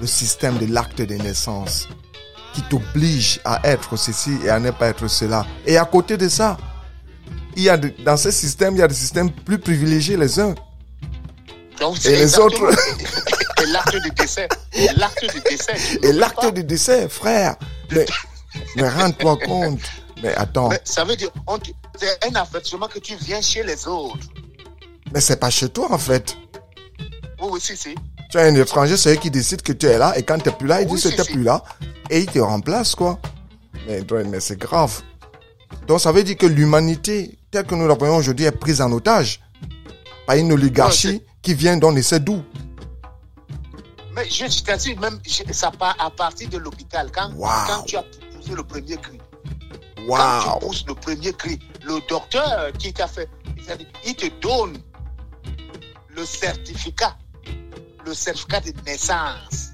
Le système de l'acte de naissance qui t'oblige à être ceci et à ne pas être cela. Et à côté de ça, il y a de- dans ce système, il y a des systèmes plus privilégiés les uns. Donc, Et les autres Et l'acte de décès. Et l'acte de décès. Et l'acte de décès, frère. Mais, mais rends-toi compte. Mais attends, Mais ça veut dire, c'est un affectionnement que tu viens chez les autres. mais c'est pas chez toi en fait. Oui, oui, si, si. Tu as un étranger, c'est eux qui décident que tu es là, et quand tu n'es plus là, ils Oui, disent que tu si. plus là, et ils te remplacent, quoi. Mais, mais c'est grave. Donc ça veut dire que l'humanité, telle que nous la voyons aujourd'hui, est prise en otage par une oligarchie qui vient d'on ne sait d'où? Mais je, je t'assure, même je- ça part à partir de l'hôpital. Quand, Wow. quand tu as poussé le premier cri, quand Waouh tu pousses le premier cri, le docteur qui t'a fait, il te donne le certificat, le certificat de naissance.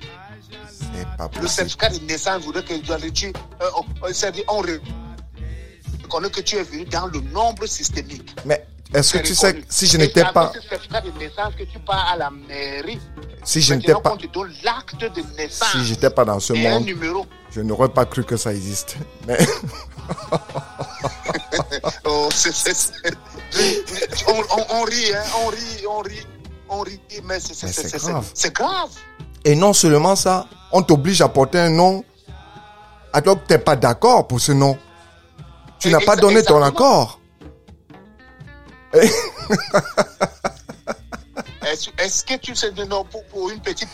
Pas Le certificat de naissance voudrait que tu, euh, on- euh, on reconnaît que tu es venu dans le nombre systémique. Mais est-ce que tu sais, reconnu. si je n'étais pas, ce certificat de naissance que tu pars à la mairie. si je n'étais pas, l'acte de naissance. si j'étais pas dans ce monde, je n'aurais pas cru que ça existe. Mais, Oh, c'est- c'est- c'est- on, on- on rit, hein, on rit, on rit, on rit, mais c'est Mais grave. c'est grave. Et non seulement ça, on t'oblige à porter un nom alors que tu n'es pas d'accord pour ce nom. Tu n'as pas donné ton accord. Est-ce que tu sais, non, pour, une petite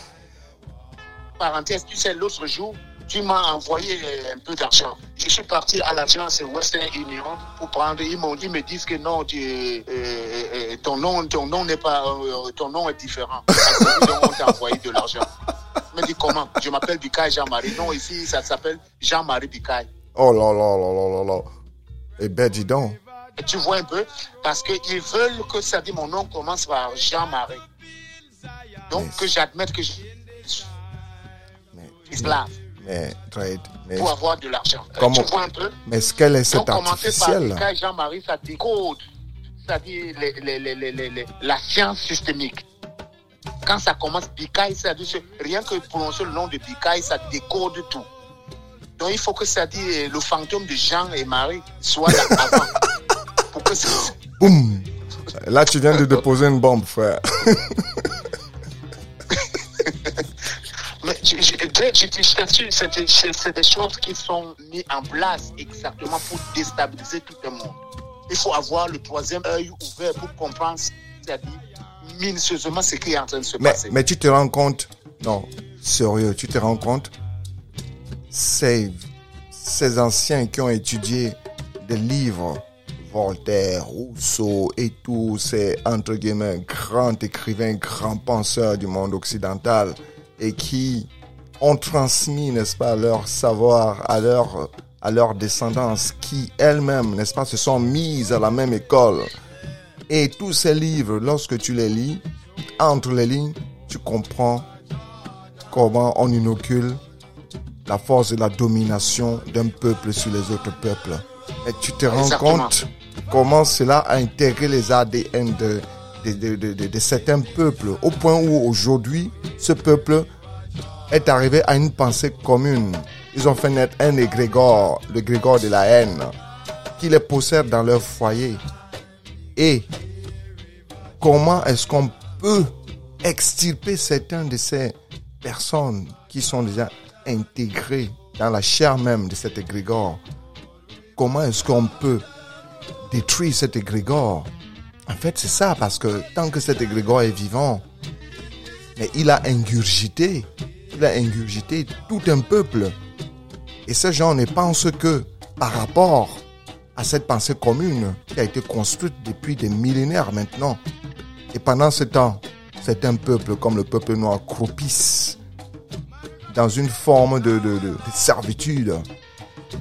parenthèse, tu sais, l'autre jour, tu m'as envoyé euh, un peu d'argent. Je suis parti à l'agence Western Union pour prendre. Ils, m'ont- ils me disent que non, euh, euh, ton nom, ton nom n'est pas, ton nom est différent. Donc, on t'a envoyé de l'argent. Je me dis comment? Je m'appelle Bikaï Jean-Marie. Non, ici, ça s'appelle Jean-Marie Bikaï. Oh là là là là là là. Eh ben dis donc. Tu vois un peu Parce qu'ils veulent que ça dit mon nom commence par Jean-Marie. Donc que j'admette que je suis esclave mais, pour avoir de l'argent. Euh, Comment- Tu vois un peu? mais ce qu'elle est cette Donc commencer par artificielle. Jean-Marie, ça décode. C'est-à-dire les- les- les- les- les- les- la science systémique. Quand ça commence Bikaï, ça dit rien que prononcer le nom de Bikaï, ça décode tout. Donc il faut que ça dit le fantôme de Jean et Marie soit là avant. Boum. Là, tu viens de déposer une bombe, frère. Mais c'est des, choses qui sont mises en place exactement pour déstabiliser tout le monde. Il faut avoir le troisième œil ouvert pour comprendre, c'est-à-dire minutieusement ce qui est en train de se Mais, passer. mais tu te rends compte, non, sérieux, tu te rends compte, ces, ces anciens qui ont étudié des livres, Voltaire, Rousseau et tous ces, entre guillemets, grands écrivains, grands penseurs du monde occidental et qui ont transmis, n'est-ce pas, leur savoir à leur, à leur descendance qui elles-mêmes, n'est-ce pas, se sont mises à la même école. Et tous ces livres, lorsque tu les lis, entre les lignes, tu comprends comment on inocule la force de la domination d'un peuple sur les autres peuples. Et tu te rends Exactement. compte comment cela a intégré les ADN de, certains peuples, au point où aujourd'hui, ce peuple est arrivé à une pensée commune. Ils ont fait naître un égrégore, le grégor de la haine, qui les possède dans leur foyer. Et comment est-ce qu'on peut extirper certains de ces personnes qui sont déjà intégrées dans la chair même de cet égrégore? Comment est-ce qu'on peut détruire cet égrégore En fait, c'est ça, parce que tant que cet égrégore est vivant, mais il a ingurgité, il a ingurgité tout un peuple. Et ces gens ne pensent que par rapport à cette pensée commune qui a été construite depuis des millénaires maintenant. Et pendant ce temps, certains peuples comme le peuple noir croupissent dans une forme de, de, de- de servitude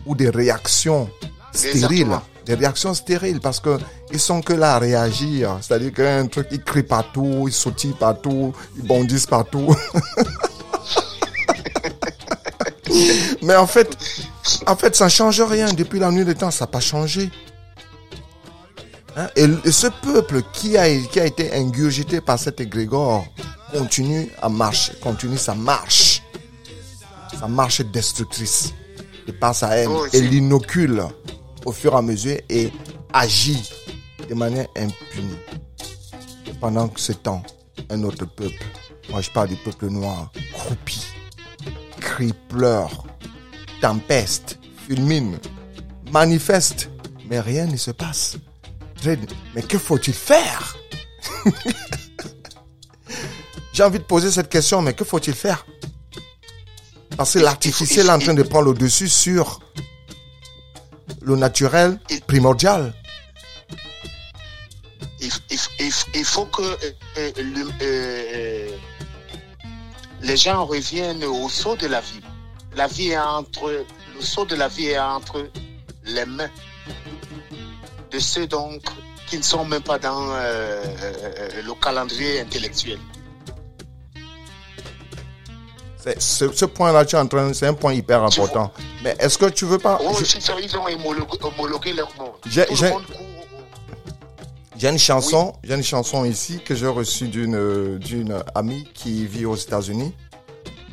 ou des réactions stériles. Des réactions stériles parce que ils sont que là à réagir. C'est-à-dire qu'un truc, ils crient partout, ils sautillent partout, ils bondissent partout. Mais en fait, en fait, ça ne change rien. Depuis la nuit des temps, ça n'a pas changé. Hein? Et, ce peuple qui a, qui a été ingurgité par cet égrégore continue à marcher, continue sa marche. Sa marche destructrice. Et par sa haine. Oh, et l'inocule au fur et à mesure et agit de manière impunie. Et pendant ce temps, un autre peuple, moi je parle du peuple noir, croupi, crie, pleure, tempeste, fulmine, manifeste, mais rien ne se passe. Mais que faut-il faire? J'ai envie de poser cette question, mais que faut-il faire? Parce que l'artificiel est en train de prendre le dessus sur le naturel primordial. il, il- il- il faut que euh, euh, le- euh, les gens reviennent au saut de la vie. La vie est entre le saut de la vie est entre les mains de ceux donc qui ne sont même pas dans euh, le calendrier intellectuel. Ce, ce point-là, tu es en train, c'est un point hyper important. Mais est-ce que tu veux pas Oh, je- ça, ils ont homologué, homologué leur nom. J'ai- une chanson, j'ai une chanson ici que j'ai reçue d'une d'une amie qui vit aux États-Unis,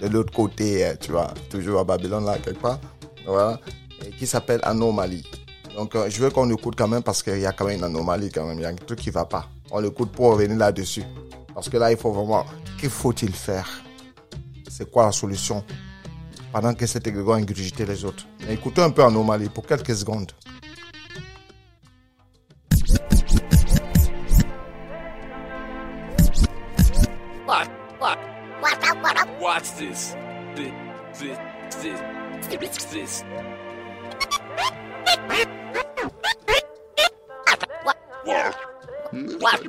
de l'autre côté, euh, tu vois, toujours à Babylone là quelque part, voilà, et qui s'appelle Anomalie. Donc euh, je veux qu'on écoute quand même parce qu'il y a quand même une anomalie quand même, il y a un truc qui va pas. On l'écoute pour revenir là-dessus, parce que là il faut vraiment, qu'il faut-il faire? C'est quoi la solution pendant que cet égrégore ingurgité les autres Mais Écoutez un peu Anomalie pour quelques secondes. Watch, watch, watch this. This, this, this, this. Watch,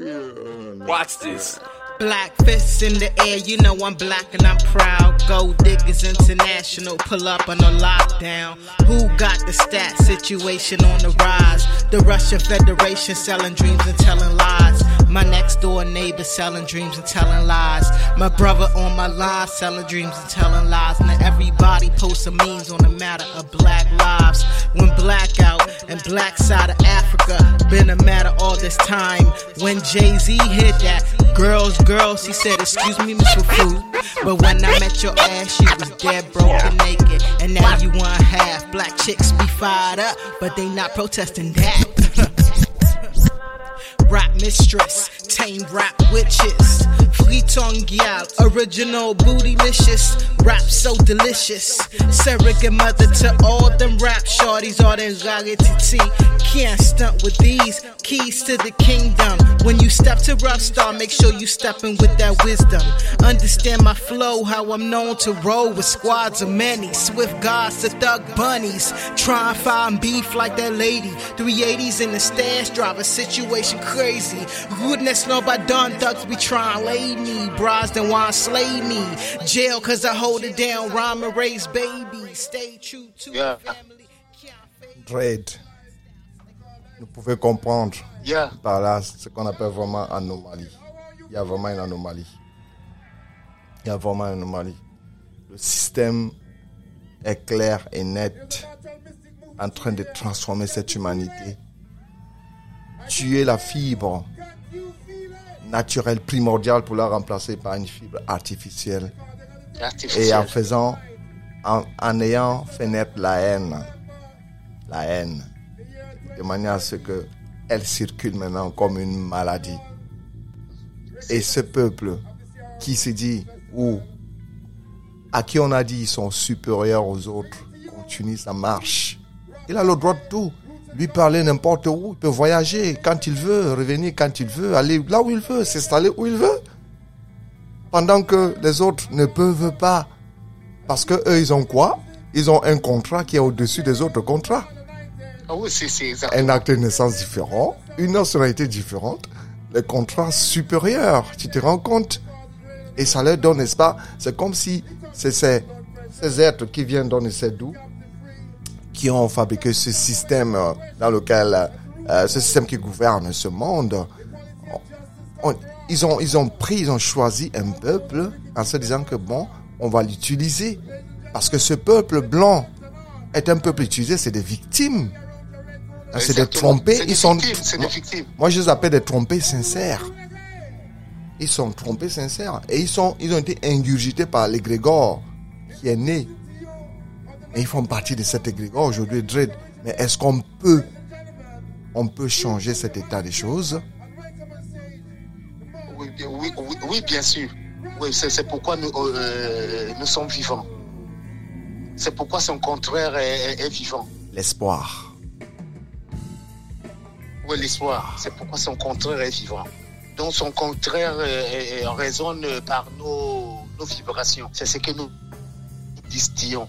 watch this. Black fists in the air, you know I'm black and I'm proud. Gold Diggers International, pull up on a lockdown. Who got the stat situation on the rise? The Russia Federation selling dreams and telling lies. My next door neighbor selling dreams and telling lies. My brother on my line selling dreams and telling lies. Now everybody posts some memes on the matter of black lives. When blackout and black side of Africa been a matter all this time. When Jay Z hit that, girls, girls, he said, Excuse me, Miss Food. But when I met your ass, she was dead, broken, naked. And now you want half. Black chicks be fired up, but they not protesting that. rap mistress, tame rap witches, free tongue gal, Original bootylicious, rap so delicious. Surrogate mother to all them rap shorties, all them TT. Can't stunt with these keys to the kingdom. When you step to rough star, make sure you stepping with that wisdom. Understand my flow, how I'm known to roll with squads of many. Swift gods to thug bunnies. Try and find beef like that lady. 380s in the stash, drive a situation crazy. Goodness know by done thugs be trying to lay me. Bras then want slay me. Jail cause I hold it down, rhyme and raise baby. Stay true to Yeah. the family. Dread. Vous pouvez comprendre Yeah. par là ce qu'on appelle vraiment anomalie. Il y a vraiment une anomalie. Il y a vraiment une anomalie. Le système est clair et net en train de transformer cette humanité. Tuer la fibre naturelle primordiale pour la remplacer par une fibre artificielle et en faisant, en, en ayant fait naître la haine, la haine, de manière à ce que elle circule maintenant comme une maladie. Et ce peuple qui se dit, ou à qui on a dit ils sont supérieurs aux autres, continue sa marche. Il a le droit de tout. Lui parler n'importe où, il peut voyager quand il veut, revenir quand il veut, aller là où il veut, s'installer où il veut. Pendant que les autres ne peuvent pas. Parce que eux, ils ont quoi? Ils ont un contrat qui est au-dessus des autres contrats. Ah oui, c'est c'est un acte de naissance différent, une nationalité différente, les contrats supérieurs, tu te rends compte. Et ça leur donne, n'est-ce pas? C'est comme si c'est ces, ces êtres qui viennent donner ces doux, qui ont fabriqué ce système euh, dans lequel, euh, ce système qui gouverne ce monde, on- ils, ont, ils ont pris, ils ont choisi un peuple en se disant que bon, on va l'utiliser. Parce que ce peuple blanc est un peuple utilisé, c'est des victimes. Ah, C'est des trompés. Ils des sont. victimes, c'est des victimes. Moi, je les appelle des trompés sincères. Ils sont trompés sincères. Et ils, sont, ils ont été ingurgités par l'égrégore qui est né. Ils font partie de cet égrégore aujourd'hui, Dread. Mais est-ce qu'on peut, on peut changer cet état des choses? Oui, bien- oui, oui, oui, bien sûr. Oui, c'est pourquoi nous, euh, nous sommes vivants. C'est pourquoi son contraire est, est- est vivant. L'espoir. Oui, l'espoir. C'est pourquoi son contraire est vivant. Donc son contraire euh, résonne par nos, nos vibrations. C'est ce que nous distillons.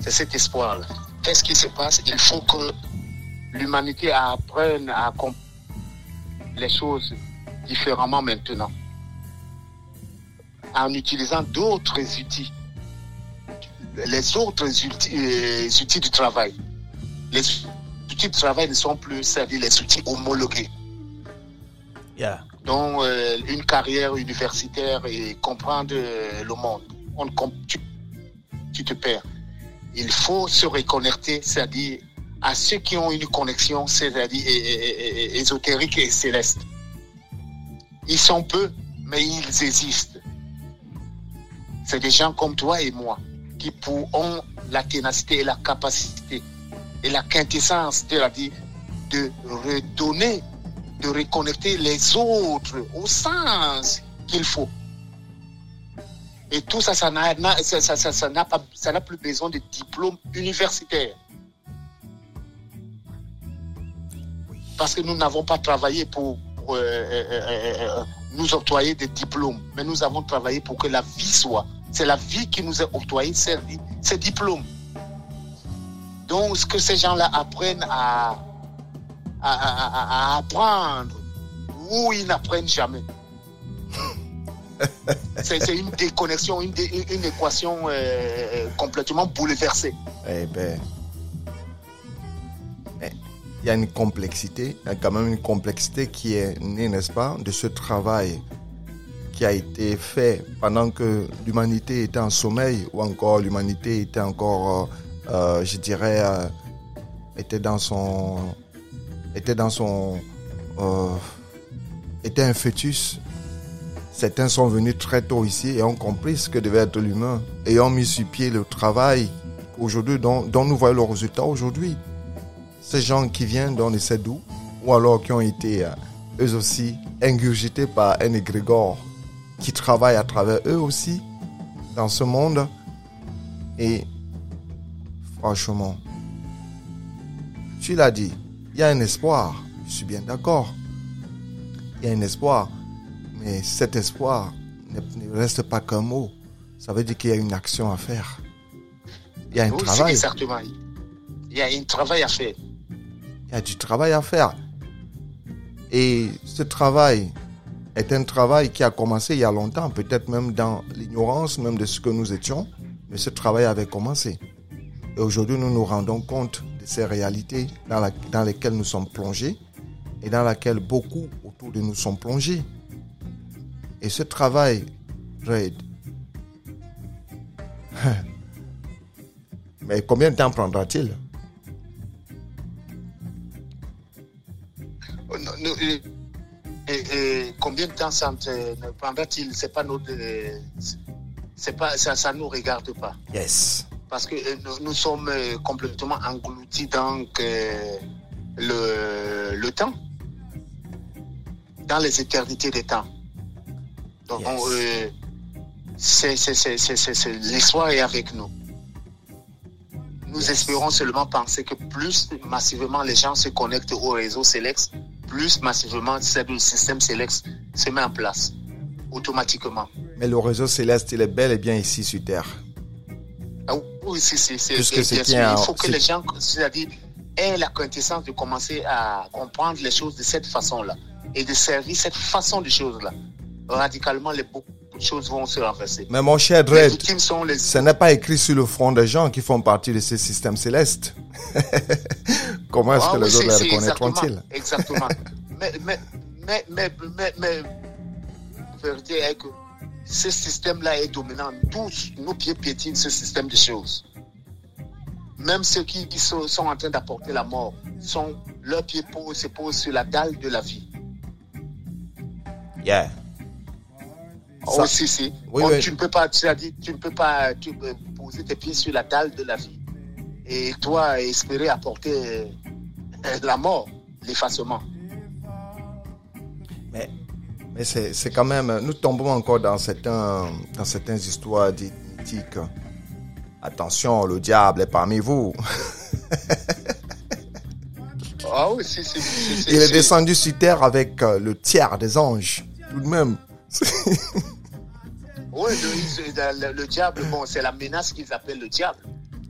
C'est cet espoir-là. Qu'est-ce qui se passe? Il faut que l'humanité apprenne à comprendre les choses différemment maintenant. En utilisant d'autres outils. Les autres outils, euh, outils du travail. Les outils de travail ne sont plus, c'est-à-dire les outils homologués. Yeah. dont euh, une carrière universitaire et comprendre euh, le monde. On, tu te perds. Il faut se reconnecter, c'est-à-dire à ceux qui ont une connexion, c'est-à-dire ésotérique et céleste. Ils sont peu, mais ils existent. C'est des gens comme toi et moi qui ont la ténacité et la capacité et la quintessence, c'est-à-dire de redonner de reconnecter les autres au sens qu'il faut. Et tout ça, ça n'a pas, ça n'a plus besoin de diplôme universitaire. Parce que nous n'avons pas travaillé pour, euh, euh, euh, nous octroyer des diplômes, mais nous avons travaillé pour que la vie soit. C'est la vie qui nous a octroyé ces, ces diplômes. Donc, ce que ces gens-là apprennent à, à, apprendre où ils n'apprennent jamais. C'est une déconnexion, une, équation euh, complètement bouleversée. Eh ben, eh, il y a une complexité, il y a quand même une complexité qui est née, n'est-ce pas, de ce travail qui a été fait pendant que l'humanité était en sommeil ou encore l'humanité était encore, euh, euh, je dirais, euh, était dans son, était dans son, euh, était un fœtus. Certains sont venus très tôt ici et ont compris ce que devait être l'humain et ont mis sur pied le travail aujourd'hui dont, nous voyons le résultat aujourd'hui. Ces gens qui viennent dans les Sédou ou alors qui ont été euh, eux aussi ingurgités par un égrégore qui travaillent à travers eux aussi dans ce monde. Et franchement, tu l'as dit, il y a un espoir. Je suis bien d'accord. Il y a un espoir. Mais cet espoir ne, ne reste pas qu'un mot. Ça veut dire qu'il y a une action à faire. Il y a un Oui, travail. exactement. Il y a un travail à faire. Il y a du travail à faire. Et ce travail est un travail qui a commencé il y a longtemps, peut-être même dans l'ignorance même de ce que nous étions, mais ce travail avait commencé. Et aujourd'hui, nous nous rendons compte de ces réalités dans, la- dans lesquelles nous sommes plongés et dans lesquelles beaucoup autour de nous sont plongés. Et ce travail, Red, mais combien de temps prendra-t-il? Et- et combien de temps ça ne prendra-t-il? C'est pas notre, c'est pas ça, ça nous regarde pas. Yes. parce que euh, nous, nous sommes euh, complètement engloutis dans euh, le, le temps, dans les éternités des temps. Donc, euh, l'histoire est avec nous. Nous Yes. espérons seulement penser que plus massivement les gens se connectent au réseau Selex, plus massivement le système Selex se met en place automatiquement. Mais le réseau céleste, il est bel et bien ici sur Terre. Ah oui, c'est, c'est, c'est, bien sûr. un- Il faut que les gens, c'est-à-dire, aient la quintessence de commencer à comprendre les choses de cette façon-là et de servir cette façon de choses-là. Radicalement, les, beaucoup de choses vont se renverser. Mais mon cher Dredd, les... ce n'est pas écrit sur le front des gens qui font partie de ce système céleste. Comment est-ce Ah que oui, les autres les reconnaîtront-ils? Exactement. exactement. mais, mais, mais, mais, mais, mais, vérité est que ce système-là est dominant. Tous nos pieds piétinent ce système de choses. Même ceux qui qui sont, sont en train d'apporter la mort, sont, leurs pieds se posent sur la dalle de la vie. Yeah. Oh, Ça- si, si. Oui. Tu ne peux pas, tu as dit, tu ne peux pas tu peux poser tes pieds sur la dalle de la vie. Et toi, espérer apporter euh, la mort, l'effacement. Mais, mais c'est, quand même... Nous tombons encore dans certains, dans certaines histoires mythiques. Attention, le diable est parmi vous. Ah oui, si, si, si, si, Il est descendu sur Terre avec euh, le tiers des anges. Tout de même. Oui, le, le- le diable, bon, c'est la menace qu'ils appellent le diable.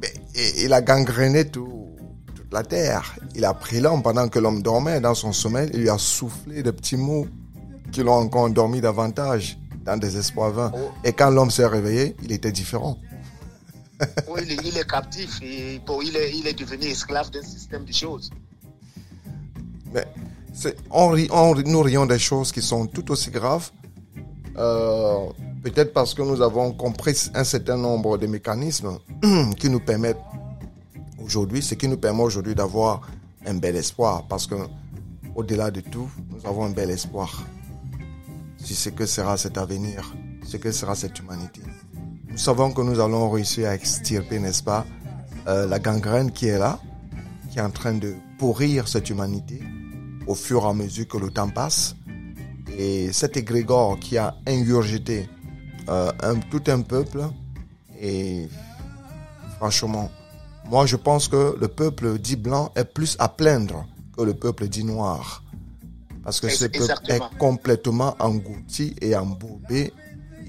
Mais il il a gangréné tout, toute la terre. Il a pris l'homme pendant que l'homme dormait dans son sommeil. Il lui a soufflé des petits mots qui l'ont encore endormi davantage dans des espoirs vains. Oh. Et quand l'homme s'est réveillé, il était différent. Oui, il, est, il est captif et bon, il est, il est devenu esclave d'un système de choses. Mais on, on nous rions des choses qui sont tout aussi graves. Euh, Peut-être parce que nous avons compris un certain nombre de mécanismes qui nous permettent aujourd'hui, ce qui nous permet aujourd'hui d'avoir un bel espoir. Parce que au-delà de tout, nous avons un bel espoir. Si ce que sera cet avenir, ce que sera cette humanité. Nous savons que nous allons réussir à extirper, n'est-ce pas, euh, la gangrène qui est là, qui est en train de pourrir cette humanité au fur et à mesure que le temps passe. Et cet égrégore qui a ingurgité euh, un, tout un peuple, et franchement, moi je pense que le peuple dit blanc est plus à plaindre que le peuple dit noir. Parce que ce peuple est complètement englouti et embourbé.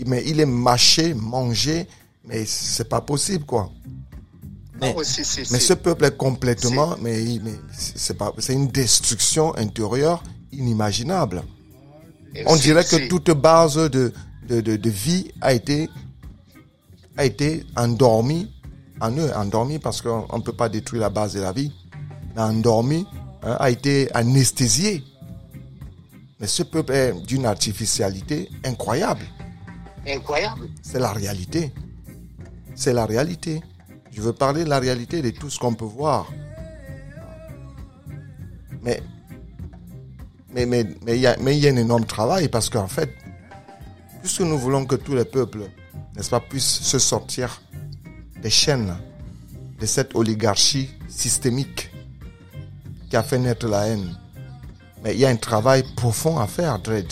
Mais il est mâché, mangé, mais c'est pas possible quoi. Mais- oui, si, si, mais si. ce peuple est complètement, mais, c'est pas, c'est une destruction intérieure inimaginable. Et On dirait que toute base de, de, de, de vie a été, a été endormie en eux, endormie parce qu'on ne peut pas détruire la base de la vie, mais endormie hein, a été anesthésié. Mais ce peuple est d'une artificialité incroyable. Incroyable. C'est la réalité. C'est la réalité. Je veux parler de la réalité de tout ce qu'on peut voir. Mais mais mais mais il y a mais il y a un énorme travail parce qu'en fait, puisque nous voulons que tous les peuples, n'est-ce pas, puissent se sortir des chaînes de cette oligarchie systémique qui a fait naître la haine. Mais il y a un travail profond à faire, Dredd,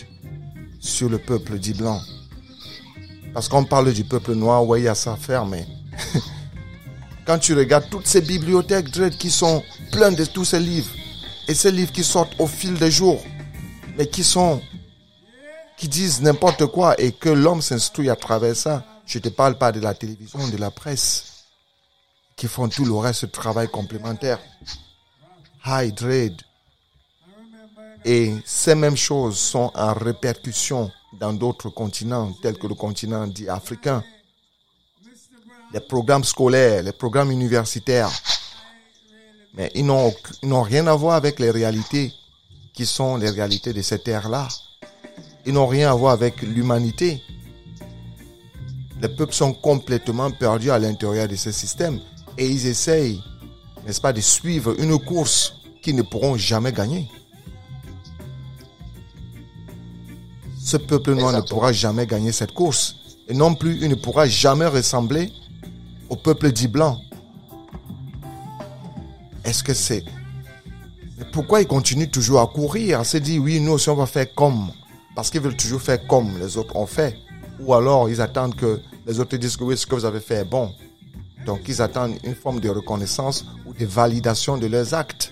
sur le peuple dit blanc Parce qu'on parle du peuple noir, ouais, il y a ça à faire, mais quand tu regardes toutes ces bibliothèques Dread qui sont pleines de tous ces livres, et ces livres qui sortent au fil des jours, mais qui sont, qui disent n'importe quoi et que l'homme s'instruit à travers ça. Je te parle pas de la télévision, de la presse, qui font tout le reste de travail complémentaire. Dread. Et ces mêmes choses sont en répercussion dans d'autres continents, tels que le continent dit africain. Les programmes scolaires, les programmes universitaires. Mais ils n'ont, ils n'ont rien à voir avec les réalités qui sont les réalités de cette ère-là. Ils n'ont rien à voir avec l'humanité. Les peuples sont complètement perdus à l'intérieur de ce système et ils essayent, n'est-ce pas, de suivre une course qu'ils ne pourront jamais gagner. Ce peuple noir ne pourra jamais gagner cette course. Et non plus, il ne pourra jamais ressembler au peuple dit blanc. Est-ce que c'est... Pourquoi ils continuent toujours à courir, à se dire, oui, nous aussi on va faire comme Parce qu'ils veulent toujours faire comme les autres ont fait. Ou alors ils attendent que les autres disent que oui, ce que vous avez fait est bon. Donc ils attendent une forme de reconnaissance ou de validation de leurs actes.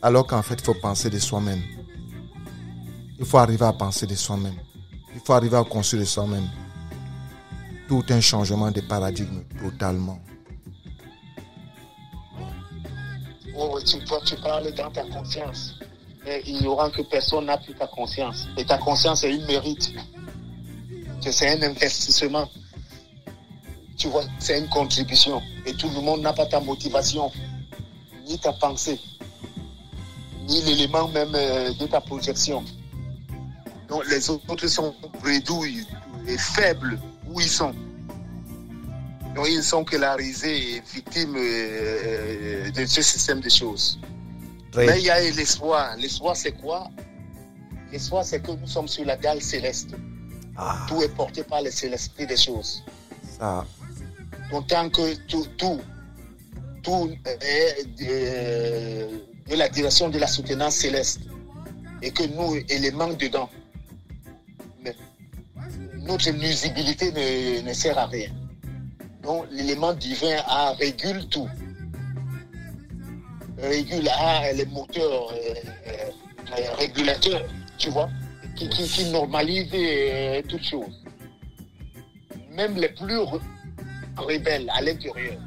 Alors qu'en fait, il faut penser de soi-même. Il faut arriver à penser de soi-même. Il faut arriver à construire de soi-même. Tout un changement de paradigme, totalement. Oh, tu, tu parles dans ta conscience. Mais ignorant que personne n'a plus ta conscience. Et ta conscience est une mérite. C'est un investissement. Tu vois, c'est une contribution. Et tout le monde n'a pas ta motivation, ni ta pensée, ni l'élément même euh, de ta projection. Donc les autres sont bredouilles et faibles où ils sont. Donc ils ne sont que la risée et victimes euh, de ce système de choses. Mais il y a l'espoir. L'espoir, c'est quoi? L'espoir, c'est que nous sommes sur la dalle céleste. Ah, Tout est porté par le célesté des choses. ça, Donc, tant que tout, tout, tout est de, de la direction de la soutenance céleste et que nous, éléments dedans, mais notre nuisibilité ne, ne sert à rien. Donc, l'élément divin a, régule tout. Régule a les moteurs régulateurs, tu vois, qui, qui, normalisent euh, toutes choses. Même les plus re- rebelles à l'intérieur,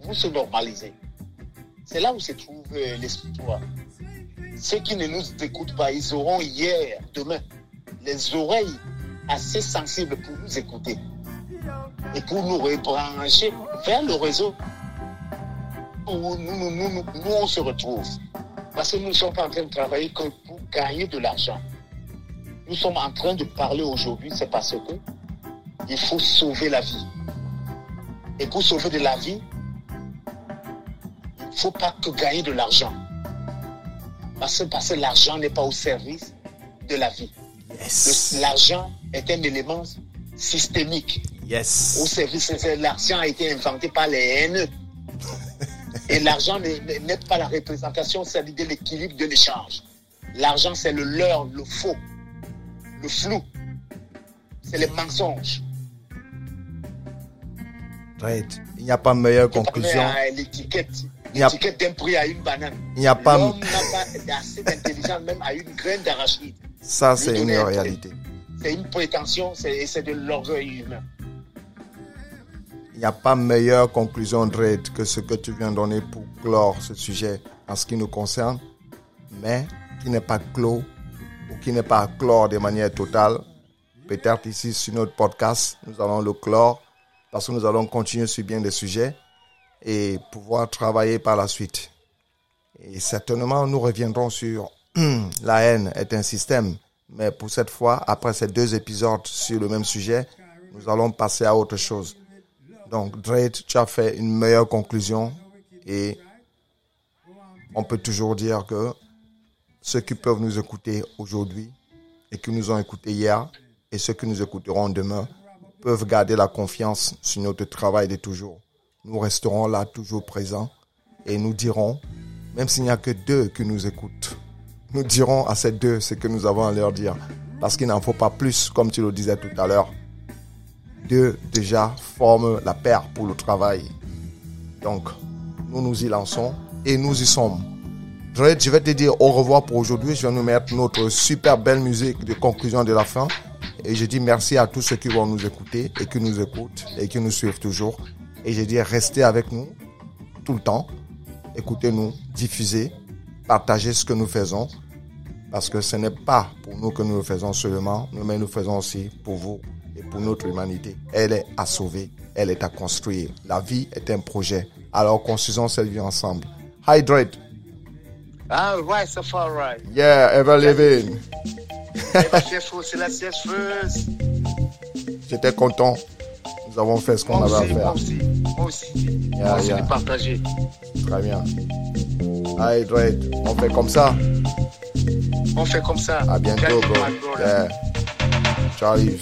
vous se normalisez. C'est là où se trouve euh, l'espoir. Ceux qui ne nous écoutent pas, ils auront hier, demain, les oreilles assez sensibles pour nous écouter et pour nous rebrancher vers le réseau où nous, nous, nous, nous, nous, on se retrouve. Parce que nous ne sommes pas en train de travailler que pour gagner de l'argent. Nous sommes en train de parler aujourd'hui, c'est parce que il faut sauver la vie. Et pour sauver de la vie, il ne faut pas que gagner de l'argent. Parce que, parce que l'argent n'est pas au service de la vie. yes, L'argent est un élément systémique. Au service, l'argent a été inventé par les haineux. Et l'argent n'est- pas la représentation, c'est de l'équilibre de l'échange. L'argent, c'est le leurre, le faux, le flou. C'est les mensonges. Right. Il n'y a pas meilleure conclusion. l'étiquette. D'un prix à une banane. Il n'y a pas, L'homme n'a pas assez d'intelligence même à une graine d'arachide. ça c'est une réalité. C'est une prétention, c'est c'est de l'orgueil humain. Il n'y a pas meilleure conclusion, Dredd, que ce que tu viens de donner pour clore ce sujet en ce qui nous concerne, mais qui n'est pas clos ou qui n'est pas clore de manière totale. Peut-être ici sur notre podcast, nous allons le clore parce que nous allons continuer sur bien des sujets et pouvoir travailler par la suite. Et certainement, nous reviendrons sur la haine est un système, mais pour cette fois, après ces deux épisodes sur le même sujet, nous allons passer à autre chose. Donc, Drake, tu as fait une meilleure conclusion et on peut toujours dire que ceux qui peuvent nous écouter aujourd'hui et qui nous ont écoutés hier et ceux qui nous écouteront demain peuvent garder la confiance sur notre travail de toujours. Nous resterons là toujours présents et nous dirons, même s'il n'y a que deux qui nous écoutent, nous dirons à ces deux ce que nous avons à leur dire. Parce qu'il n'en faut pas plus, comme tu le disais tout à l'heure. Deux déjà forment la paire pour le travail. Donc, nous nous y lançons et nous y sommes. Dredd, je vais te dire au revoir pour aujourd'hui. Je vais nous mettre notre super belle musique de conclusion de la fin. Et je dis merci à tous ceux qui vont nous écouter et qui nous écoutent et qui nous suivent toujours. Et je dis restez avec nous tout le temps. Écoutez-nous, diffusez, partagez ce que nous faisons. Parce que ce n'est pas pour nous que nous le faisons seulement, mais nous faisons aussi pour vous et pour notre humanité. Elle est à sauver, elle est à construire. La vie est un projet. Alors construisons cette vie ensemble. Hydrate. All right, so far right. Yeah, ever living. J'étais content. Nous avons fait ce qu'on avait à faire. moi aussi, moi aussi. Yeah, moi aussi, yeah. partager. Très bien. Hydrate. On fait comme ça. On fait comme ça. À bientôt, bro. Yeah. J'arrive.